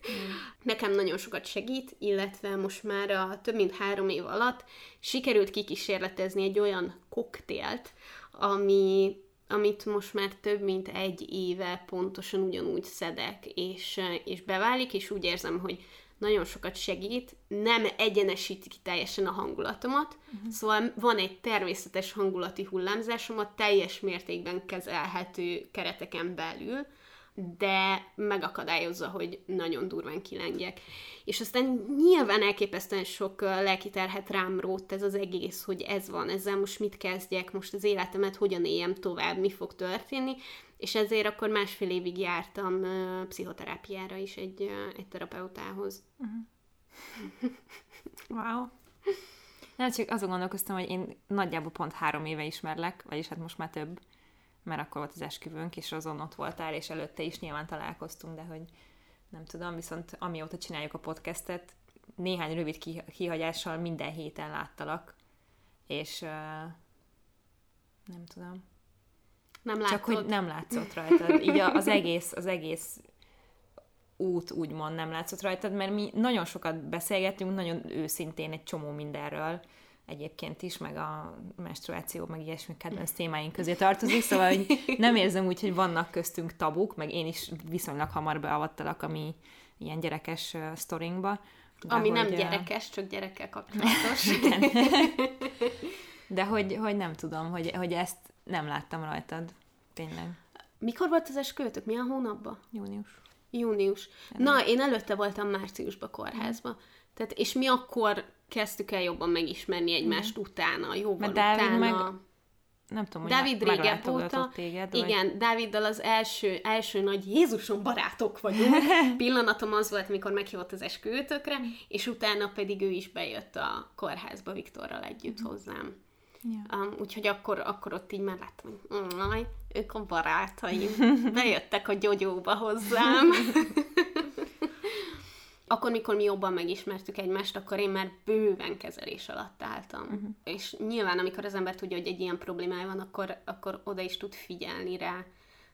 <laughs> Nekem nagyon sokat segít, illetve most már a több mint három év alatt sikerült kikísérletezni egy olyan koktélt, ami, amit most már több mint egy éve pontosan ugyanúgy szedek, és, és beválik, és úgy érzem, hogy nagyon sokat segít, nem egyenesíti ki teljesen a hangulatomat, uh-huh. szóval van egy természetes hangulati hullámzásom a teljes mértékben kezelhető kereteken belül, de megakadályozza, hogy nagyon durván kilengjek. És aztán nyilván elképesztően sok lelki terhet rám rótt ez az egész, hogy ez van, ezzel most mit kezdjek, most az életemet hogyan éljem tovább, mi fog történni, és ezért akkor másfél évig jártam pszichoterápiára is egy, egy terapeutához. Uh-huh. <laughs> wow. Nem, csak azon gondolkoztam, hogy én nagyjából pont három éve ismerlek, vagyis hát most már több, mert akkor volt az esküvőnk, és azon ott voltál, és előtte is nyilván találkoztunk, de hogy nem tudom, viszont amióta csináljuk a podcastet, néhány rövid kihagyással minden héten láttalak, és uh, nem tudom. Nem látod. Csak hogy nem látszott <laughs> rajtad. Így az egész, az egész út úgymond nem látszott rajtad, mert mi nagyon sokat beszélgettünk, nagyon őszintén egy csomó mindenről, egyébként is, meg a menstruáció, meg ilyesmi kedvenc témáink közé tartozik, szóval hogy nem érzem úgy, hogy vannak köztünk tabuk, meg én is viszonylag hamar beavattalak a mi ilyen gyerekes sztorinkba. De Ami hogy, nem gyerekes, csak gyerekkel kapcsolatos. <laughs> <laughs> De hogy, hogy nem tudom, hogy, hogy ezt nem láttam rajtad. Tényleg. Mikor volt az esküvőtök? Milyen hónapban? Június. Június. Na, én előtte voltam márciusban kórházba. Mm. Tehát, és mi akkor kezdtük el jobban megismerni egymást mm. utána, jóval Mert Dávid utána. Meg, nem tudom, hogy Dávid régebb óta. Téged, igen, vagy... Dáviddal az első, első nagy Jézusom barátok vagyunk. <laughs> Pillanatom az volt, amikor meghívott az esküvőtökre, mm. és utána pedig ő is bejött a kórházba Viktorral együtt mm. hozzám. Yeah. Um, úgyhogy akkor, akkor ott így már láttam, hogy ők a barátaim. <laughs> Bejöttek a gyógyóba hozzám. <laughs> akkor, mikor mi jobban megismertük egymást, akkor én már bőven kezelés alatt álltam. Uh-huh. És nyilván, amikor az ember tudja, hogy egy ilyen problémája van, akkor, akkor oda is tud figyelni rá.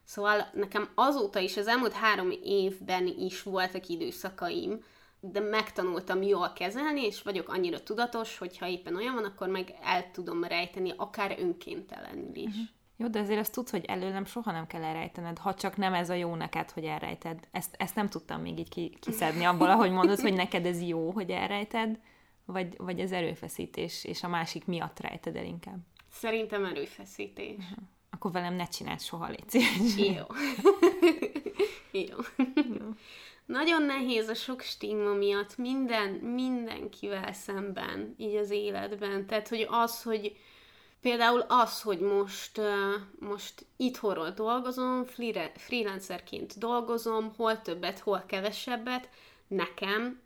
Szóval nekem azóta is, az elmúlt három évben is voltak időszakaim, de megtanultam jól kezelni, és vagyok annyira tudatos, hogy ha éppen olyan van, akkor meg el tudom rejteni, akár önkéntelenül is. Uh-huh. Jó, de azért azt tudsz, hogy előlem soha nem kell elrejtened, ha csak nem ez a jó neked, hogy elrejted. Ezt, ezt nem tudtam még így ki, kiszedni abból, ahogy mondod, hogy neked ez jó, hogy elrejted, vagy, vagy ez erőfeszítés, és a másik miatt rejted el inkább. Szerintem erőfeszítés. Uh-huh. Akkor velem ne csináld soha, légy szíves. Jó. <laughs> jó. jó. Nagyon nehéz a sok stigma miatt minden, mindenkivel szemben, így az életben. Tehát, hogy az, hogy például az, hogy most, most itthonról dolgozom, freelancerként dolgozom, hol többet, hol kevesebbet, nekem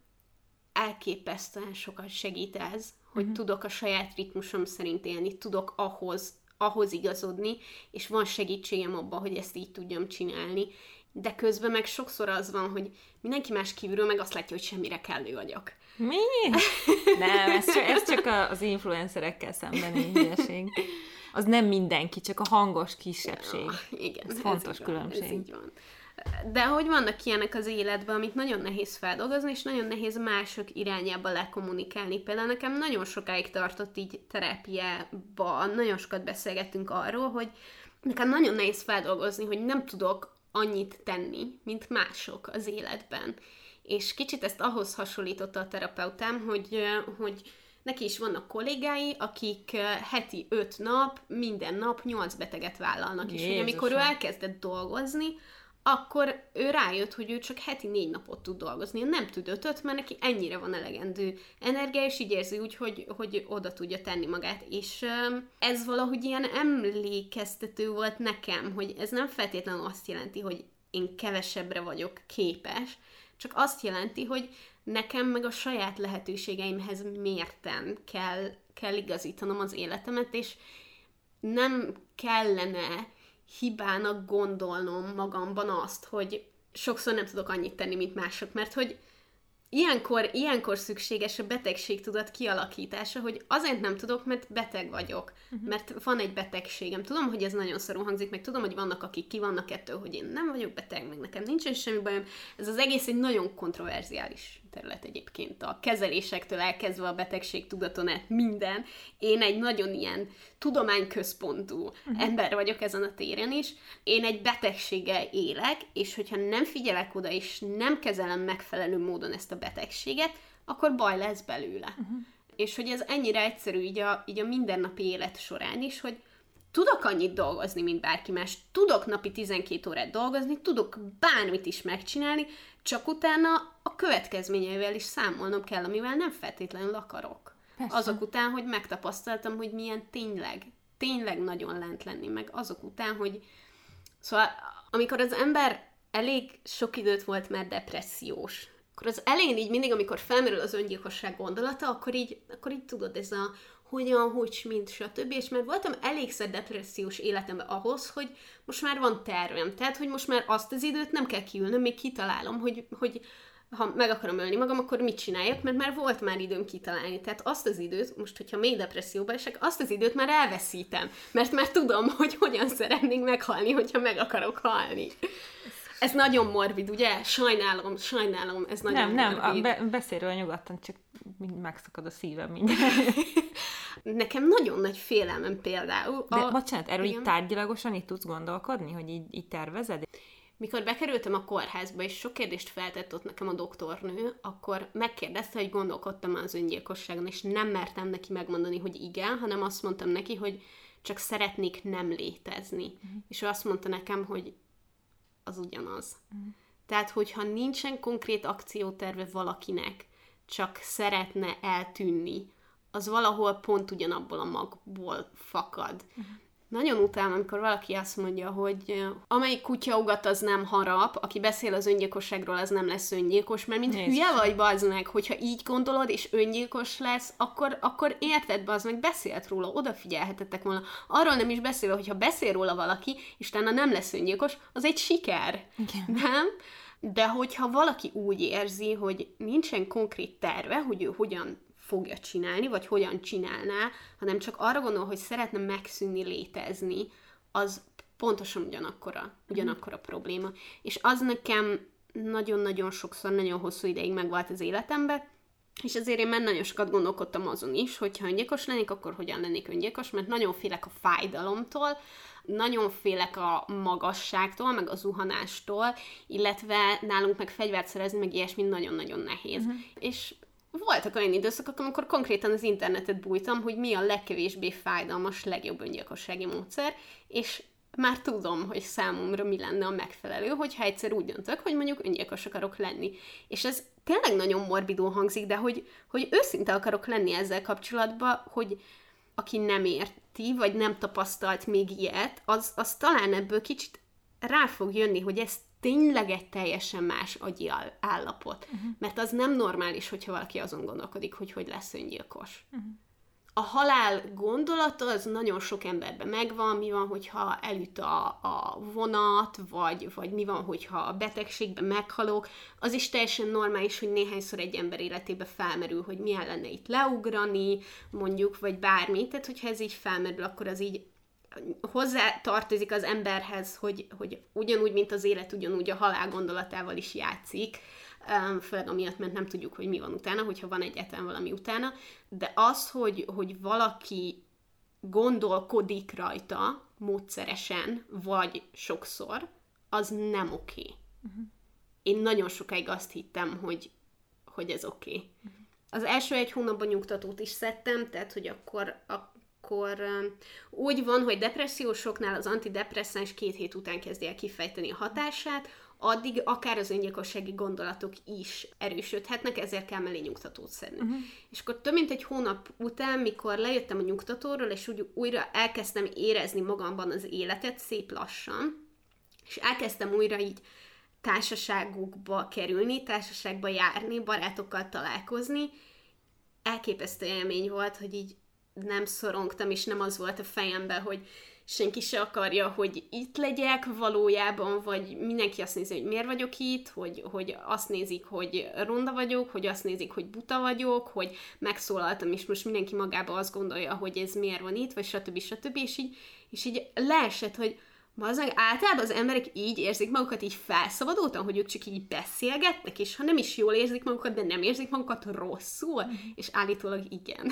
elképesztően sokat segít ez, hogy uh-huh. tudok a saját ritmusom szerint élni, tudok ahhoz, ahhoz igazodni, és van segítségem abban, hogy ezt így tudjam csinálni. De közben meg sokszor az van, hogy mindenki más kívülről meg azt látja, hogy semmire kellő vagyok. Mi? Nem, ez csak, ez csak az influencerekkel szembeni hülyeség. Az nem mindenki, csak a hangos kisebbség. Ja, igen. Ez fontos ez különbség. Van, ez így van. De hogy vannak ilyenek az életben, amit nagyon nehéz feldolgozni, és nagyon nehéz mások irányába lekommunikálni. Például nekem nagyon sokáig tartott így terápiában, nagyon sokat beszélgettünk arról, hogy nekem nagyon nehéz feldolgozni, hogy nem tudok annyit tenni, mint mások az életben. És kicsit ezt ahhoz hasonlította a terapeutám, hogy, hogy neki is vannak kollégái, akik heti öt nap, minden nap nyolc beteget vállalnak. Jézusom. És hogy amikor ő elkezdett dolgozni, akkor ő rájött, hogy ő csak heti négy napot tud dolgozni, nem tud ötöt, mert neki ennyire van elegendő energia, és így érzi úgy, hogy, hogy oda tudja tenni magát. És ez valahogy ilyen emlékeztető volt nekem, hogy ez nem feltétlenül azt jelenti, hogy én kevesebbre vagyok képes, csak azt jelenti, hogy nekem meg a saját lehetőségeimhez mérten kell, kell igazítanom az életemet, és nem kellene hibának gondolnom magamban azt, hogy sokszor nem tudok annyit tenni, mint mások, mert hogy ilyenkor, ilyenkor szükséges a betegségtudat kialakítása, hogy azért nem tudok, mert beteg vagyok, uh-huh. mert van egy betegségem. Tudom, hogy ez nagyon szarú hangzik, meg tudom, hogy vannak, akik ki vannak ettől, hogy én nem vagyok beteg, meg nekem nincsen semmi bajom. Ez az egész egy nagyon kontroverziális terület egyébként. A kezelésektől elkezdve a betegség tudaton át minden. Én egy nagyon ilyen tudományközpontú uh-huh. ember vagyok ezen a téren is. Én egy betegséggel élek, és hogyha nem figyelek oda, és nem kezelem megfelelő módon ezt a betegséget, akkor baj lesz belőle. Uh-huh. És hogy ez ennyire egyszerű így a, így a mindennapi élet során is, hogy tudok annyit dolgozni, mint bárki más, tudok napi 12 órát dolgozni, tudok bármit is megcsinálni, csak utána a következményeivel is számolnom kell, amivel nem feltétlenül akarok. Persze. Azok után, hogy megtapasztaltam, hogy milyen tényleg, tényleg nagyon lent lenni, meg azok után, hogy szóval amikor az ember elég sok időt volt már depressziós, akkor az elején így mindig, amikor felmerül az öngyilkosság gondolata, akkor így, akkor így tudod, ez a hogyan, hogy, mint, stb. És mert voltam elégszer depressziós életemben ahhoz, hogy most már van tervem. Tehát, hogy most már azt az időt nem kell kiülnöm, még kitalálom, hogy, hogy ha meg akarom ölni magam, akkor mit csináljak, mert már volt már időm kitalálni. Tehát azt az időt, most, hogyha mély depresszióba esek, azt az időt már elveszítem, mert már tudom, <laughs> hogy hogyan szeretnék meghalni, hogyha meg akarok halni. Ez nagyon morbid, ugye? Sajnálom, sajnálom, ez nagyon Nem, morbid. nem, be, beszélj róla nyugodtan, csak megszakad a szívem mindjárt. <laughs> Nekem nagyon nagy félelmem például. De a... bocsánat, erről igen. így tárgyilagosan így tudsz gondolkodni, hogy így, így tervezed? Mikor bekerültem a kórházba, és sok kérdést feltett ott nekem a doktornő, akkor megkérdezte, hogy gondolkodtam az öngyilkosságon, és nem mertem neki megmondani, hogy igen, hanem azt mondtam neki, hogy csak szeretnék nem létezni. Uh-huh. És ő azt mondta nekem, hogy az ugyanaz. Uh-huh. Tehát, hogyha nincsen konkrét akcióterve valakinek, csak szeretne eltűnni, az valahol pont ugyanabból a magból fakad. Uh-huh. Nagyon utálom, amikor valaki azt mondja, hogy amelyik kutya ugat, az nem harap, aki beszél az öngyilkosságról, az nem lesz öngyilkos, mert mint Nézd. hülye vagy, bazd meg, hogyha így gondolod, és öngyilkos lesz, akkor, akkor érted, bazd meg, beszélt róla, odafigyelhetettek volna. Arról nem is beszél, hogyha beszél róla valaki, és utána nem lesz öngyilkos, az egy siker. Igen. Nem? De hogyha valaki úgy érzi, hogy nincsen konkrét terve, hogy ő hogyan fogja csinálni, vagy hogyan csinálná, hanem csak arra gondol, hogy szeretne megszűnni létezni, az pontosan ugyanakkora, ugyanakkora probléma. És az nekem nagyon-nagyon sokszor, nagyon hosszú ideig megvolt az életemben, És azért én már nagyon sokat gondolkodtam azon is, hogy ha öngyilkos lennék, akkor hogyan lennék öngyilkos, mert nagyon félek a fájdalomtól, nagyon félek a magasságtól, meg a zuhanástól, illetve nálunk meg fegyvert szerezni, meg ilyesmi nagyon-nagyon nehéz. Uh-huh. És voltak olyan időszakok, amikor konkrétan az internetet bújtam, hogy mi a legkevésbé fájdalmas, legjobb öngyilkossági módszer, és már tudom, hogy számomra mi lenne a megfelelő, hogyha egyszer úgy döntök, hogy mondjuk öngyilkos akarok lenni. És ez tényleg nagyon morbidó hangzik, de hogy, hogy őszinte akarok lenni ezzel kapcsolatban, hogy aki nem érti, vagy nem tapasztalt még ilyet, az, az talán ebből kicsit rá fog jönni, hogy ez tényleg egy teljesen más agyi állapot. Uh-huh. Mert az nem normális, hogyha valaki azon gondolkodik, hogy hogy lesz öngyilkos. Uh-huh a halál gondolata az nagyon sok emberben megvan, mi van, hogyha elüt a, a vonat, vagy, vagy mi van, hogyha a betegségben meghalok, az is teljesen normális, hogy néhányszor egy ember életébe felmerül, hogy milyen lenne itt leugrani, mondjuk, vagy bármi, tehát hogyha ez így felmerül, akkor az így hozzá tartozik az emberhez, hogy, hogy ugyanúgy, mint az élet, ugyanúgy a halál gondolatával is játszik, főleg amiatt, mert nem tudjuk, hogy mi van utána, hogyha van egyáltalán valami utána, de az, hogy, hogy valaki gondolkodik rajta módszeresen, vagy sokszor, az nem oké. Okay. Uh-huh. Én nagyon sokáig azt hittem, hogy, hogy ez oké. Okay. Uh-huh. Az első egy hónapban nyugtatót is szedtem, tehát, hogy akkor, akkor úgy van, hogy depressziósoknál az antidepresszáns két hét után kezdi el kifejteni a hatását, addig akár az öngyilkossági gondolatok is erősödhetnek, ezért kell mellé nyugtatót szedni. Uh-huh. És akkor több mint egy hónap után, mikor lejöttem a nyugtatóról, és úgy újra elkezdtem érezni magamban az életet szép lassan, és elkezdtem újra így társaságokba kerülni, társaságba járni, barátokkal találkozni, elképesztő élmény volt, hogy így nem szorongtam, és nem az volt a fejemben, hogy senki se akarja, hogy itt legyek valójában, vagy mindenki azt nézi, hogy miért vagyok itt, hogy, hogy azt nézik, hogy ronda vagyok, hogy azt nézik, hogy buta vagyok, hogy megszólaltam, és most mindenki magába azt gondolja, hogy ez miért van itt, vagy stb. stb. És így, és így leesett, hogy Bazdmeg, általában az emberek így érzik magukat így felszabadultan, hogy ők csak így beszélgetnek, és ha nem is jól érzik magukat, de nem érzik magukat rosszul, és állítólag igen.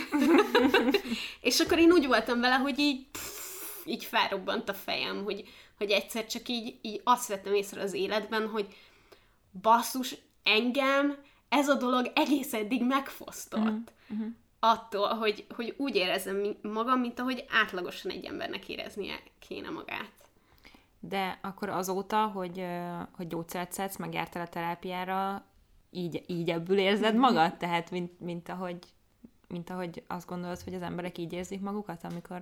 <laughs> és akkor én úgy voltam vele, hogy így pff, így felrobbant a fejem, hogy, hogy egyszer csak így, így azt vettem észre az életben, hogy basszus, engem ez a dolog egész eddig megfosztott. Uh-huh. Attól, hogy, hogy úgy érezem magam, mint ahogy átlagosan egy embernek éreznie kéne magát. De akkor azóta, hogy, hogy gyógyszert szedsz, meg jártál a terápiára, így, így ebből érzed magad? Tehát, mint, mint, ahogy, mint ahogy azt gondolod, hogy az emberek így érzik magukat, amikor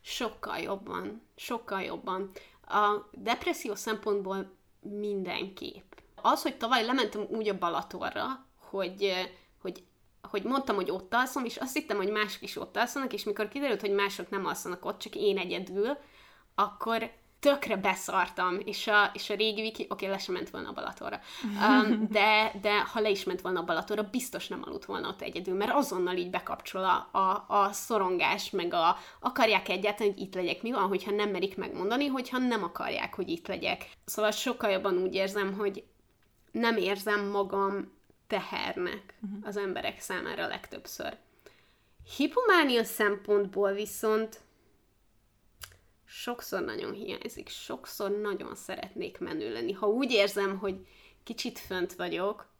sokkal jobban, sokkal jobban. A depresszió szempontból mindenképp. Az, hogy tavaly lementem úgy a Balatorra, hogy, hogy hogy mondtam, hogy ott alszom, és azt hittem, hogy mások is ott alszanak, és mikor kiderült, hogy mások nem alszanak ott, csak én egyedül, akkor tökre beszartam, és a, és a régi Viki, oké, okay, le sem ment volna a Balatorra, um, <laughs> de, de ha le is ment volna a Balatorra, biztos nem aludt volna ott egyedül, mert azonnal így bekapcsol a, a, a szorongás, meg a akarják egyáltalán, hogy itt legyek. Mi van, hogyha nem merik megmondani, hogyha nem akarják, hogy itt legyek. Szóval sokkal jobban úgy érzem, hogy nem érzem magam tehernek uh-huh. az emberek számára legtöbbször. Hipománia szempontból viszont sokszor nagyon hiányzik, sokszor nagyon szeretnék menő lenni. Ha úgy érzem, hogy kicsit fönt vagyok,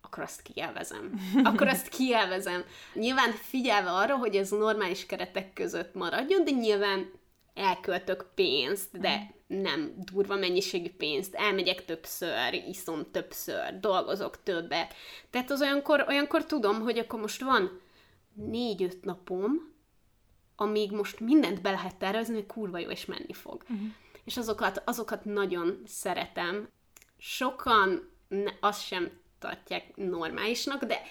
akkor azt kielvezem. <laughs> Akkor azt kielvezem. Nyilván figyelve arra, hogy ez normális keretek között maradjon, de nyilván elköltök pénzt, de nem durva mennyiségű pénzt, elmegyek többször, iszom többször, dolgozok többet. Tehát az olyankor, olyankor tudom, hogy akkor most van négy-öt napom, amíg most mindent be lehet tervezni, hogy kurva jó, és menni fog. Uh-huh. És azokat, azokat nagyon szeretem. Sokan ne, azt sem tartják normálisnak, de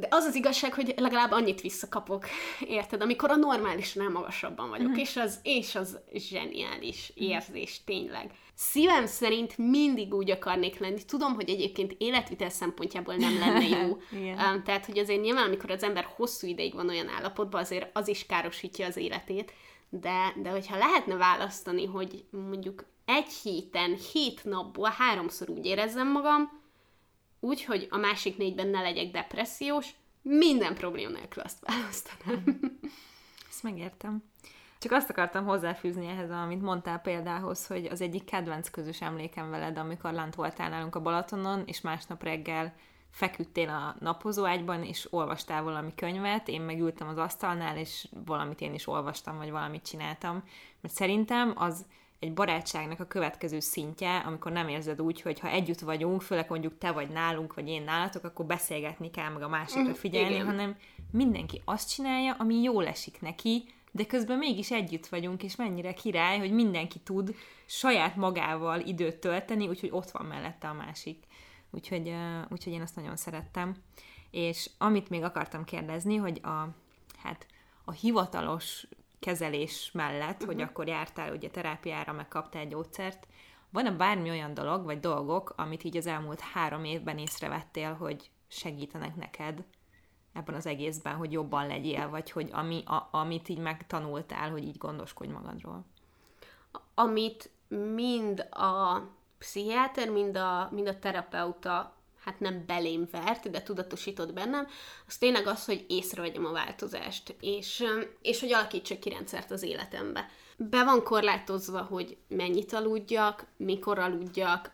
de az az igazság, hogy legalább annyit visszakapok, érted, amikor a normálisnál magasabban vagyok, uh-huh. és, az, és az zseniális érzés, tényleg. Szívem szerint mindig úgy akarnék lenni. Tudom, hogy egyébként életvitel szempontjából nem lenne jó. <laughs> um, tehát, hogy azért nyilván, amikor az ember hosszú ideig van olyan állapotban, azért az is károsítja az életét. De, de hogyha lehetne választani, hogy mondjuk egy héten, hét napból háromszor úgy érezzem magam, úgy, hogy a másik négyben ne legyek depressziós, minden probléma nélkül azt választanám. <laughs> Ezt megértem. Csak azt akartam hozzáfűzni ehhez, amit mondtál példához, hogy az egyik kedvenc közös emlékem veled, amikor lent voltál nálunk a Balatonon, és másnap reggel feküdtél a napozóágyban, és olvastál valami könyvet, én meg ültem az asztalnál, és valamit én is olvastam, vagy valamit csináltam. Mert szerintem az egy barátságnak a következő szintje, amikor nem érzed úgy, hogy ha együtt vagyunk, főleg mondjuk te vagy nálunk, vagy én nálatok, akkor beszélgetni kell, meg a másikra mm, figyelni, Igen. hanem mindenki azt csinálja, ami jól esik neki, de közben mégis együtt vagyunk, és mennyire király, hogy mindenki tud saját magával időt tölteni, úgyhogy ott van mellette a másik. Úgyhogy, úgyhogy én azt nagyon szerettem. És amit még akartam kérdezni, hogy a, hát, a hivatalos kezelés mellett, uh-huh. hogy mhm. akkor jártál ugye terápiára, meg kaptál gyógyszert, van-e bármi olyan dolog, vagy dolgok, amit így az elmúlt három évben észrevettél, hogy segítenek neked ebben az egészben, hogy jobban legyél, vagy hogy ami, a, amit így megtanultál, hogy így gondoskodj magadról? Amit mind a pszichiáter, mind a, mind a terapeuta hát nem belém vert, de tudatosított bennem, az tényleg az, hogy észrevegyem a változást, és, és hogy alakítsak ki rendszert az életembe. Be van korlátozva, hogy mennyit aludjak, mikor aludjak,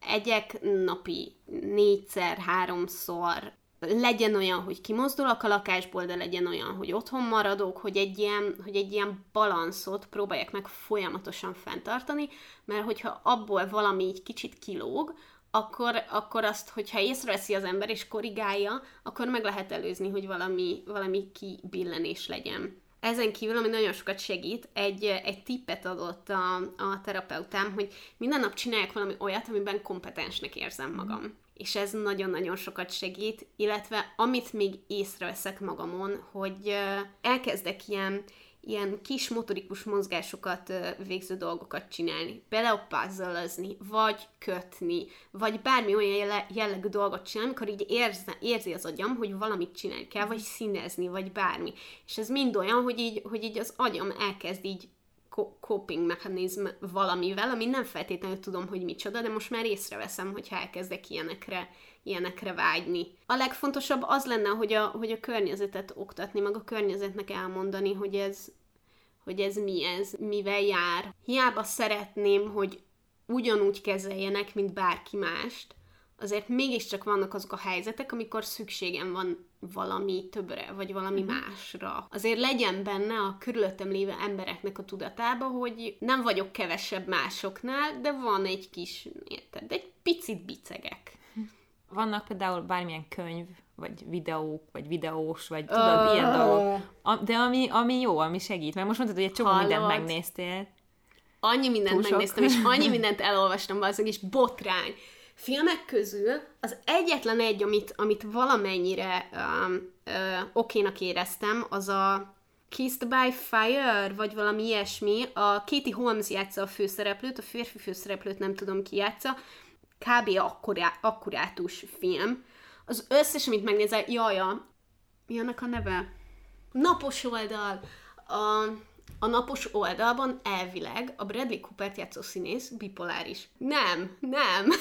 egyek napi négyszer, háromszor, legyen olyan, hogy kimozdulok a lakásból, de legyen olyan, hogy otthon maradok, hogy egy ilyen, hogy egy ilyen balanszot próbálják meg folyamatosan fenntartani, mert hogyha abból valami így kicsit kilóg, akkor, akkor azt, hogyha észreveszi az ember és korrigálja, akkor meg lehet előzni, hogy valami, valami kibillenés legyen. Ezen kívül, ami nagyon sokat segít, egy, egy tippet adott a, a terapeutám, hogy minden nap csináljak valami olyat, amiben kompetensnek érzem magam. És ez nagyon-nagyon sokat segít, illetve amit még észreveszek magamon, hogy elkezdek ilyen ilyen kis motorikus mozgásokat végző dolgokat csinálni. Puzzle vagy kötni, vagy bármi olyan jellegű dolgot csinálni, amikor így érze, érzi az agyam, hogy valamit csinálni kell, vagy színezni, vagy bármi. És ez mind olyan, hogy így, hogy így az agyam elkezd így coping mechanizm valamivel, ami nem feltétlenül tudom, hogy micsoda, de most már észreveszem, hogy elkezdek ilyenekre, ilyenekre vágyni. A legfontosabb az lenne, hogy a, hogy a környezetet oktatni, meg a környezetnek elmondani, hogy ez, hogy ez mi ez, mivel jár. Hiába szeretném, hogy ugyanúgy kezeljenek, mint bárki mást, azért mégiscsak vannak azok a helyzetek, amikor szükségem van valami többre, vagy valami mm. másra. Azért legyen benne a körülöttem lévő embereknek a tudatába, hogy nem vagyok kevesebb másoknál, de van egy kis, érted, egy picit bicegek. Vannak például bármilyen könyv, vagy videók, vagy videós, vagy tudod, ilyen dolgok. De ami, ami jó, ami segít. Mert most mondtad, hogy egy csomó Hallod. mindent megnéztél. Annyi mindent Túl megnéztem, és annyi <laughs> mindent elolvastam valószínűleg, és botrány filmek közül az egyetlen egy, amit, amit valamennyire um, uh, okénak éreztem, az a Kissed by Fire, vagy valami ilyesmi. A Katie Holmes játsza a főszereplőt, a férfi főszereplőt nem tudom ki játsza. Kb. Akkurá, akkurátus film. Az összes, amit megnézel, jaja, mi annak a neve? Napos oldal. A, a napos oldalban elvileg a Bradley Cooper játszó színész bipoláris. Nem, nem. <laughs>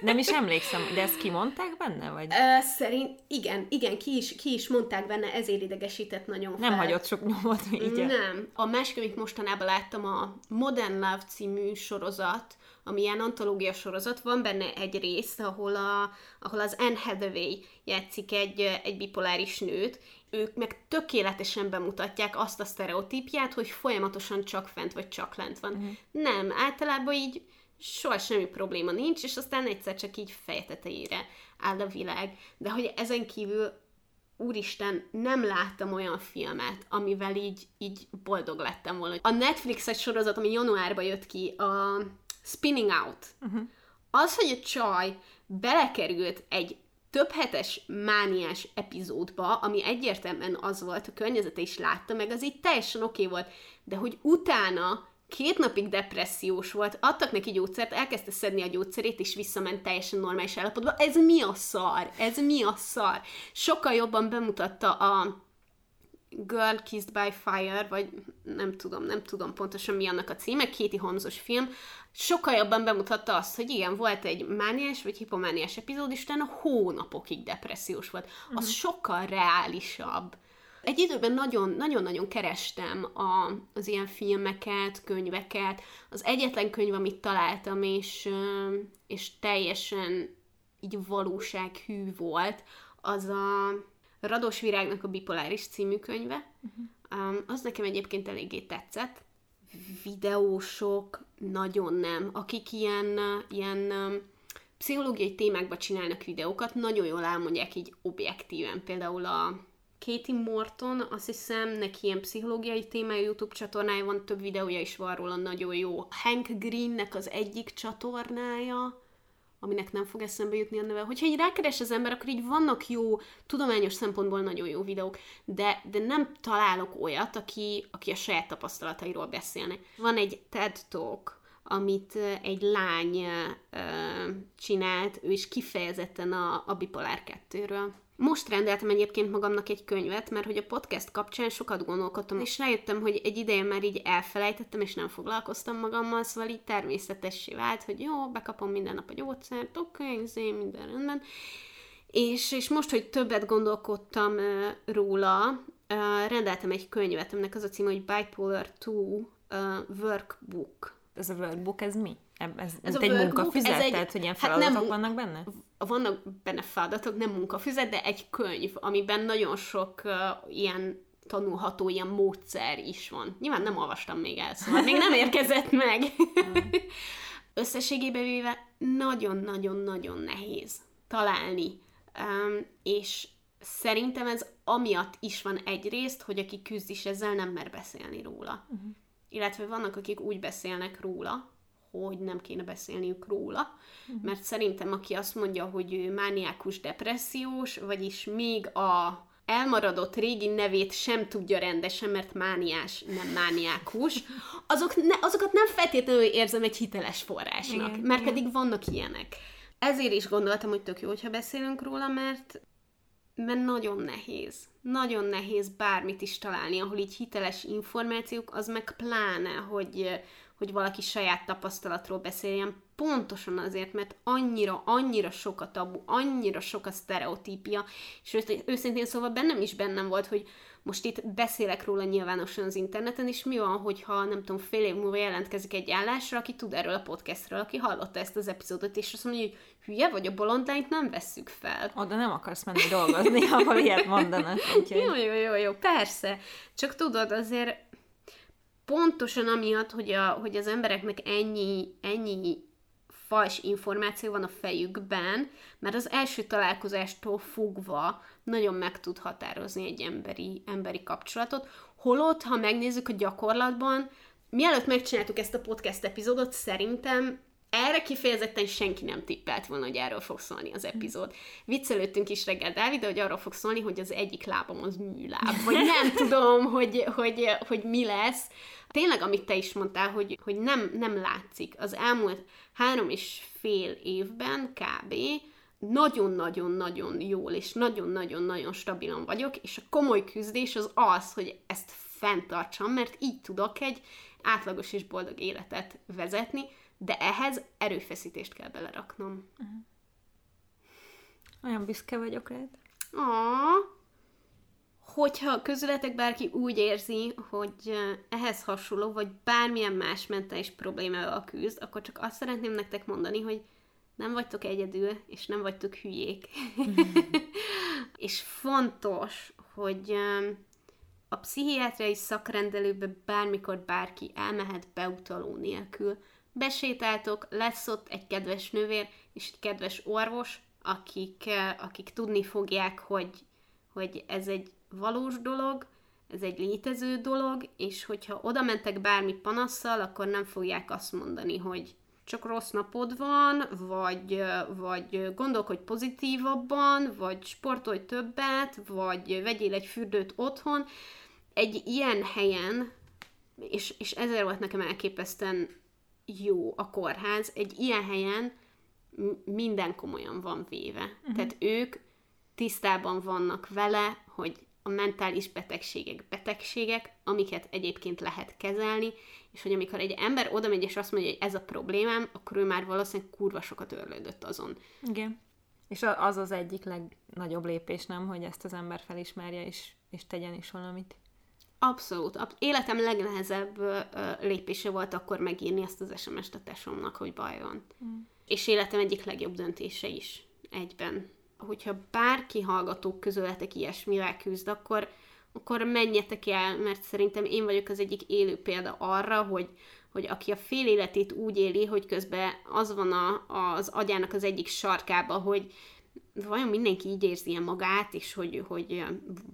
Nem is emlékszem, de ezt kimondták benne, vagy? Uh, szerint, igen, igen, ki is, ki is mondták benne, ezért idegesített nagyon fel. Nem hagyott sok nyomot így. Nem. A másik, amit mostanában láttam, a Modern Love című sorozat, ami ilyen antológia sorozat, van benne egy rész, ahol, a, ahol az Anne Hathaway játszik egy, egy bipoláris nőt, ők meg tökéletesen bemutatják azt a sztereotípját, hogy folyamatosan csak fent vagy csak lent van. Uh-huh. Nem, általában így soha semmi probléma nincs, és aztán egyszer csak így fejtetejére áll a világ. De hogy ezen kívül úristen, nem láttam olyan filmet, amivel így, így boldog lettem volna. A Netflix egy sorozat, ami januárban jött ki, a Spinning Out. Uh-huh. Az, hogy a csaj belekerült egy több hetes mániás epizódba, ami egyértelműen az volt, a környezete is látta, meg az így teljesen oké okay volt, de hogy utána két napig depressziós volt, adtak neki gyógyszert, elkezdte szedni a gyógyszerét, és visszament teljesen normális állapotba. Ez mi a szar? Ez mi a szar? Sokkal jobban bemutatta a Girl Kissed by Fire, vagy nem tudom, nem tudom pontosan mi annak a címe, Katie Holmesos film, sokkal jobban bemutatta azt, hogy igen, volt egy mániás vagy hipomániás epizód, és utána hónapokig depressziós volt. Az uh-huh. sokkal reálisabb. Egy időben nagyon-nagyon kerestem a, az ilyen filmeket, könyveket. Az egyetlen könyv, amit találtam, és, és teljesen így valósághű volt, az a Rados Virágnak a Bipoláris című könyve. Uh-huh. Um, az nekem egyébként eléggé tetszett. Videósok, nagyon nem. Akik ilyen, ilyen um, pszichológiai témákba csinálnak videókat, nagyon jól elmondják így objektíven. Például a Katie Morton, azt hiszem, neki ilyen pszichológiai témájú YouTube csatornája van, több videója is van róla, nagyon jó. Hank Greennek az egyik csatornája, aminek nem fog eszembe jutni a neve. Hogyha így rákeres az ember, akkor így vannak jó, tudományos szempontból nagyon jó videók, de, de nem találok olyat, aki, aki a saját tapasztalatairól beszélne. Van egy TED Talk, amit egy lány uh, csinált, ő is kifejezetten a, a bipolár kettőről most rendeltem egyébként magamnak egy könyvet, mert hogy a podcast kapcsán sokat gondolkodtam, és rájöttem, hogy egy ideje már így elfelejtettem, és nem foglalkoztam magammal, szóval így természetessé vált, hogy jó, bekapom minden nap a gyógyszert, oké, okay, izé, minden rendben. És, és most, hogy többet gondolkodtam uh, róla, uh, rendeltem egy könyvet, aminek az a címe, hogy Bipolar 2 uh, Workbook. Ez a workbook, ez mi? Ez, ez egy munkafüzet? Ez egy, tehát, hogy ilyen feladatok hát nem, vannak benne? Vannak benne feladatok, nem munkafüzet, de egy könyv, amiben nagyon sok uh, ilyen tanulható ilyen módszer is van. Nyilván nem olvastam még el, szóval még nem érkezett meg. <laughs> Összességében véve nagyon-nagyon-nagyon nehéz találni. Um, és szerintem ez amiatt is van egyrészt, hogy aki küzd is ezzel, nem mer beszélni róla. Uh-huh. Illetve vannak, akik úgy beszélnek róla, hogy nem kéne beszélniük róla, uh-huh. mert szerintem aki azt mondja, hogy ő mániákus depressziós, vagyis még a elmaradott régi nevét sem tudja rendesen, mert mániás, nem mániákus, azok ne, azokat nem feltétlenül érzem egy hiteles forrásnak, igen, mert igen. pedig vannak ilyenek. Ezért is gondoltam, hogy tök jó, hogyha beszélünk róla, mert mert nagyon nehéz. Nagyon nehéz bármit is találni, ahol így hiteles információk, az meg pláne, hogy, hogy valaki saját tapasztalatról beszéljen, pontosan azért, mert annyira, annyira sok a tabu, annyira sok a sztereotípia, és őszintén szóval bennem is bennem volt, hogy most itt beszélek róla nyilvánosan az interneten, és mi van, hogyha nem tudom, fél év múlva jelentkezik egy állásra, aki tud erről a podcastről, aki hallotta ezt az epizódot, és azt mondja, hogy hülye vagy, a bolondlányt nem vesszük fel. Oda nem akarsz menni dolgozni, <laughs> ahol ilyet mondanak. <laughs> Úgyhogy... Jó, jó, jó, jó, persze. Csak tudod, azért pontosan amiatt, hogy, a, hogy az embereknek ennyi, ennyi fals információ van a fejükben, mert az első találkozástól fogva nagyon meg tud határozni egy emberi, emberi kapcsolatot. Holott, ha megnézzük a gyakorlatban, mielőtt megcsináltuk ezt a podcast epizódot, szerintem erre kifejezetten senki nem tippelt volna, hogy erről fog szólni az epizód. Viccelődtünk is reggel Dávid, hogy arról fog szólni, hogy az egyik lábam az műláb, vagy nem <laughs> tudom, hogy, hogy, hogy mi lesz. Tényleg, amit te is mondtál, hogy, hogy nem, nem látszik. Az elmúlt három és fél évben kb. nagyon-nagyon-nagyon jól és nagyon-nagyon-nagyon stabilan vagyok, és a komoly küzdés az az, hogy ezt fenntartsam, mert így tudok egy átlagos és boldog életet vezetni, de ehhez erőfeszítést kell beleraknom. Uh-huh. Olyan büszke vagyok rád. Aww. Hogyha közületek bárki úgy érzi, hogy ehhez hasonló, vagy bármilyen más mentális problémával küzd, akkor csak azt szeretném nektek mondani, hogy nem vagytok egyedül, és nem vagytok hülyék. <laughs> és fontos, hogy a pszichiátriai szakrendelőbe bármikor bárki elmehet beutaló nélkül, besétáltok, lesz ott egy kedves nővér és egy kedves orvos, akik, eh, akik tudni fogják, hogy, hogy ez egy valós dolog, ez egy létező dolog, és hogyha oda mentek bármi panasszal, akkor nem fogják azt mondani, hogy csak rossz napod van, vagy, eh, vagy gondolkodj pozitívabban, vagy sportolj többet, vagy vegyél egy fürdőt otthon. Egy ilyen helyen, és, és ezért volt nekem elképesztően jó a kórház, egy ilyen helyen minden komolyan van véve. Uh-huh. Tehát ők tisztában vannak vele, hogy a mentális betegségek betegségek, amiket egyébként lehet kezelni, és hogy amikor egy ember oda megy és azt mondja, hogy ez a problémám, akkor ő már valószínűleg kurva sokat örlődött azon. Igen. És az az egyik legnagyobb lépés, nem, hogy ezt az ember felismerje és, és tegyen is valamit. Abszolút. Ab- életem legnehezebb ö, lépése volt akkor megírni ezt az SMS-t a tesómnak, hogy baj van. Mm. És életem egyik legjobb döntése is egyben. Hogyha bárki hallgatók közületek ilyesmivel küzd, akkor, akkor menjetek el, mert szerintem én vagyok az egyik élő példa arra, hogy, hogy aki a fél életét úgy éli, hogy közben az van a, az agyának az egyik sarkába, hogy vajon mindenki így érzi -e magát, és hogy, hogy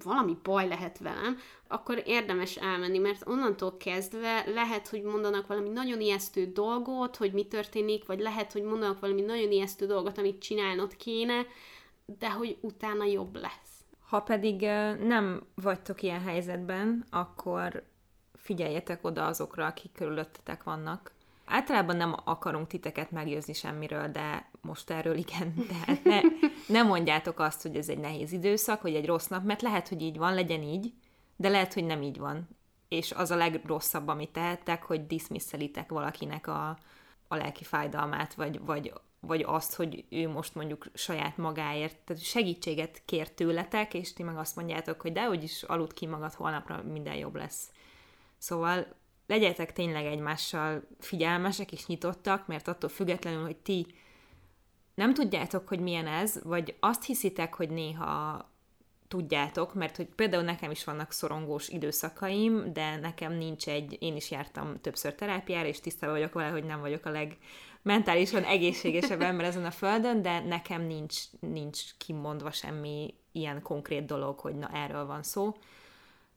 valami baj lehet velem, akkor érdemes elmenni, mert onnantól kezdve lehet, hogy mondanak valami nagyon ijesztő dolgot, hogy mi történik, vagy lehet, hogy mondanak valami nagyon ijesztő dolgot, amit csinálnod kéne, de hogy utána jobb lesz. Ha pedig nem vagytok ilyen helyzetben, akkor figyeljetek oda azokra, akik körülöttetek vannak. Általában nem akarunk titeket meggyőzni semmiről, de most erről igen. Tehát ne, ne mondjátok azt, hogy ez egy nehéz időszak, hogy egy rossz nap, mert lehet, hogy így van, legyen így, de lehet, hogy nem így van. És az a legrosszabb, amit tehettek, hogy dismisszelitek valakinek a, a lelki fájdalmát, vagy, vagy, vagy azt, hogy ő most mondjuk saját magáért, tehát segítséget kér tőletek, és ti meg azt mondjátok, hogy dehogy is aludt ki magad, holnapra minden jobb lesz. Szóval legyetek tényleg egymással figyelmesek és nyitottak, mert attól függetlenül, hogy ti nem tudjátok, hogy milyen ez, vagy azt hiszitek, hogy néha tudjátok, mert hogy például nekem is vannak szorongós időszakaim, de nekem nincs egy, én is jártam többször terápiára, és tisztában vagyok vele, hogy nem vagyok a leg mentálisan egészségesebb ember ezen a földön, de nekem nincs, nincs kimondva semmi ilyen konkrét dolog, hogy na erről van szó.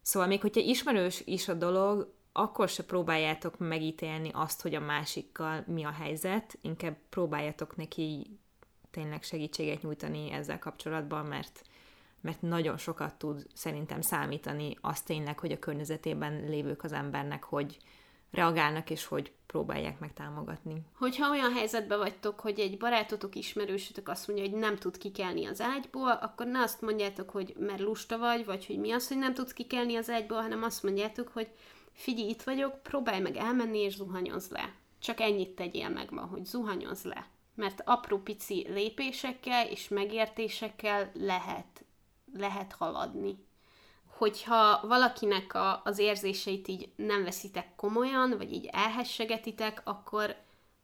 Szóval még hogyha ismerős is a dolog, akkor se próbáljátok megítélni azt, hogy a másikkal mi a helyzet, inkább próbáljátok neki tényleg segítséget nyújtani ezzel kapcsolatban, mert mert nagyon sokat tud szerintem számítani az tényleg, hogy a környezetében lévők az embernek, hogy reagálnak, és hogy próbálják meg támogatni. Hogyha olyan helyzetben vagytok, hogy egy barátotok, ismerősötök azt mondja, hogy nem tud kikelni az ágyból, akkor ne azt mondjátok, hogy mert lusta vagy, vagy hogy mi az, hogy nem tudsz kikelni az ágyból, hanem azt mondjátok, hogy figyelj, itt vagyok, próbálj meg elmenni és zuhanyozz le. Csak ennyit tegyél meg ma, hogy zuhanyozz le. Mert apró pici lépésekkel és megértésekkel lehet, lehet haladni. Hogyha valakinek a, az érzéseit így nem veszitek komolyan, vagy így elhessegetitek, akkor,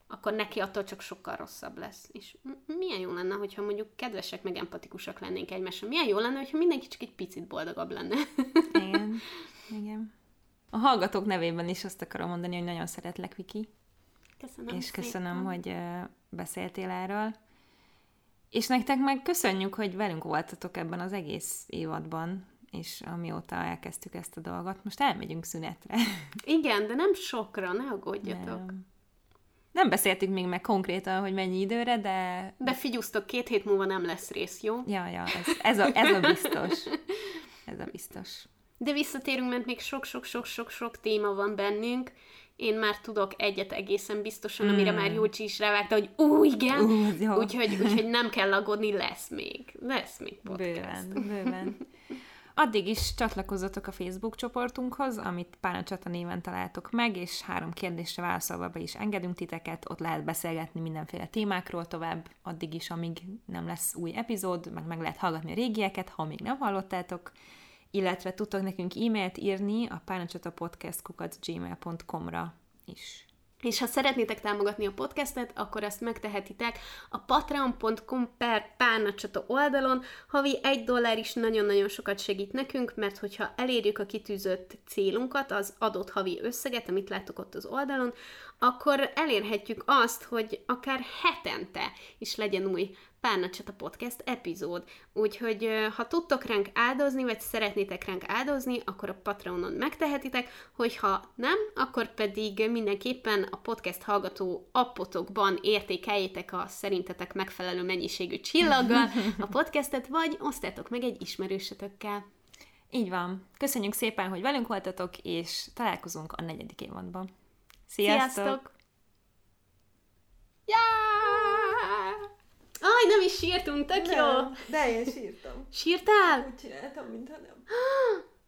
akkor neki attól csak sokkal rosszabb lesz. És milyen jó lenne, hogyha mondjuk kedvesek, meg empatikusak lennénk egymásra. Milyen jó lenne, hogyha mindenki csak egy picit boldogabb lenne. <laughs> Igen, igen. A hallgatók nevében is azt akarom mondani, hogy nagyon szeretlek, Viki. Köszönöm És köszönöm, szépen. hogy beszéltél erről. És nektek meg köszönjük, hogy velünk voltatok ebben az egész évadban, és amióta elkezdtük ezt a dolgot, most elmegyünk szünetre. <laughs> Igen, de nem sokra, ne aggódjatok. Nem. Nem beszéltük még meg konkrétan, hogy mennyi időre, de... De figyusztok, két hét múlva nem lesz rész, jó? Ja, ja, ez, ez, a, ez a biztos. <laughs> Ez a biztos. De visszatérünk, mert még sok-sok-sok-sok-sok téma van bennünk. Én már tudok egyet egészen biztosan, mm. amire már Jócsi is rávágta, hogy ú, igen, jó. úgyhogy, úgyhogy nem kell aggódni, lesz még. Lesz még podcast. Bőven, bőven. Addig is csatlakozzatok a Facebook csoportunkhoz, amit Pánacsata néven találtok meg, és három kérdésre válaszolva be is engedünk titeket, ott lehet beszélgetni mindenféle témákról tovább, addig is, amíg nem lesz új epizód, meg meg lehet hallgatni a régieket, ha még nem hallottátok, illetve tudtok nekünk e-mailt írni a párnacsatapodcast.gmail.com-ra is. És ha szeretnétek támogatni a podcastet, akkor ezt megtehetitek a patreon.com per párnacsata oldalon. Havi egy dollár is nagyon-nagyon sokat segít nekünk, mert hogyha elérjük a kitűzött célunkat, az adott havi összeget, amit láttok ott az oldalon, akkor elérhetjük azt, hogy akár hetente is legyen új Párnacsata Podcast epizód. Úgyhogy ha tudtok ránk áldozni, vagy szeretnétek ránk áldozni, akkor a Patreonon megtehetitek, hogyha nem, akkor pedig mindenképpen a podcast hallgató appotokban értékeljétek a szerintetek megfelelő mennyiségű csillaggal a <laughs> podcastet, vagy osztátok meg egy ismerősötökkel. Így van. Köszönjük szépen, hogy velünk voltatok, és találkozunk a negyedik évadban. Sziasztok! Sziasztok! Yeah! Ah, Jaj, nem is sírtunk, tök jó! Nem, de én sírtam. Sírtál? Úgy csináltam, mintha nem. <gasps>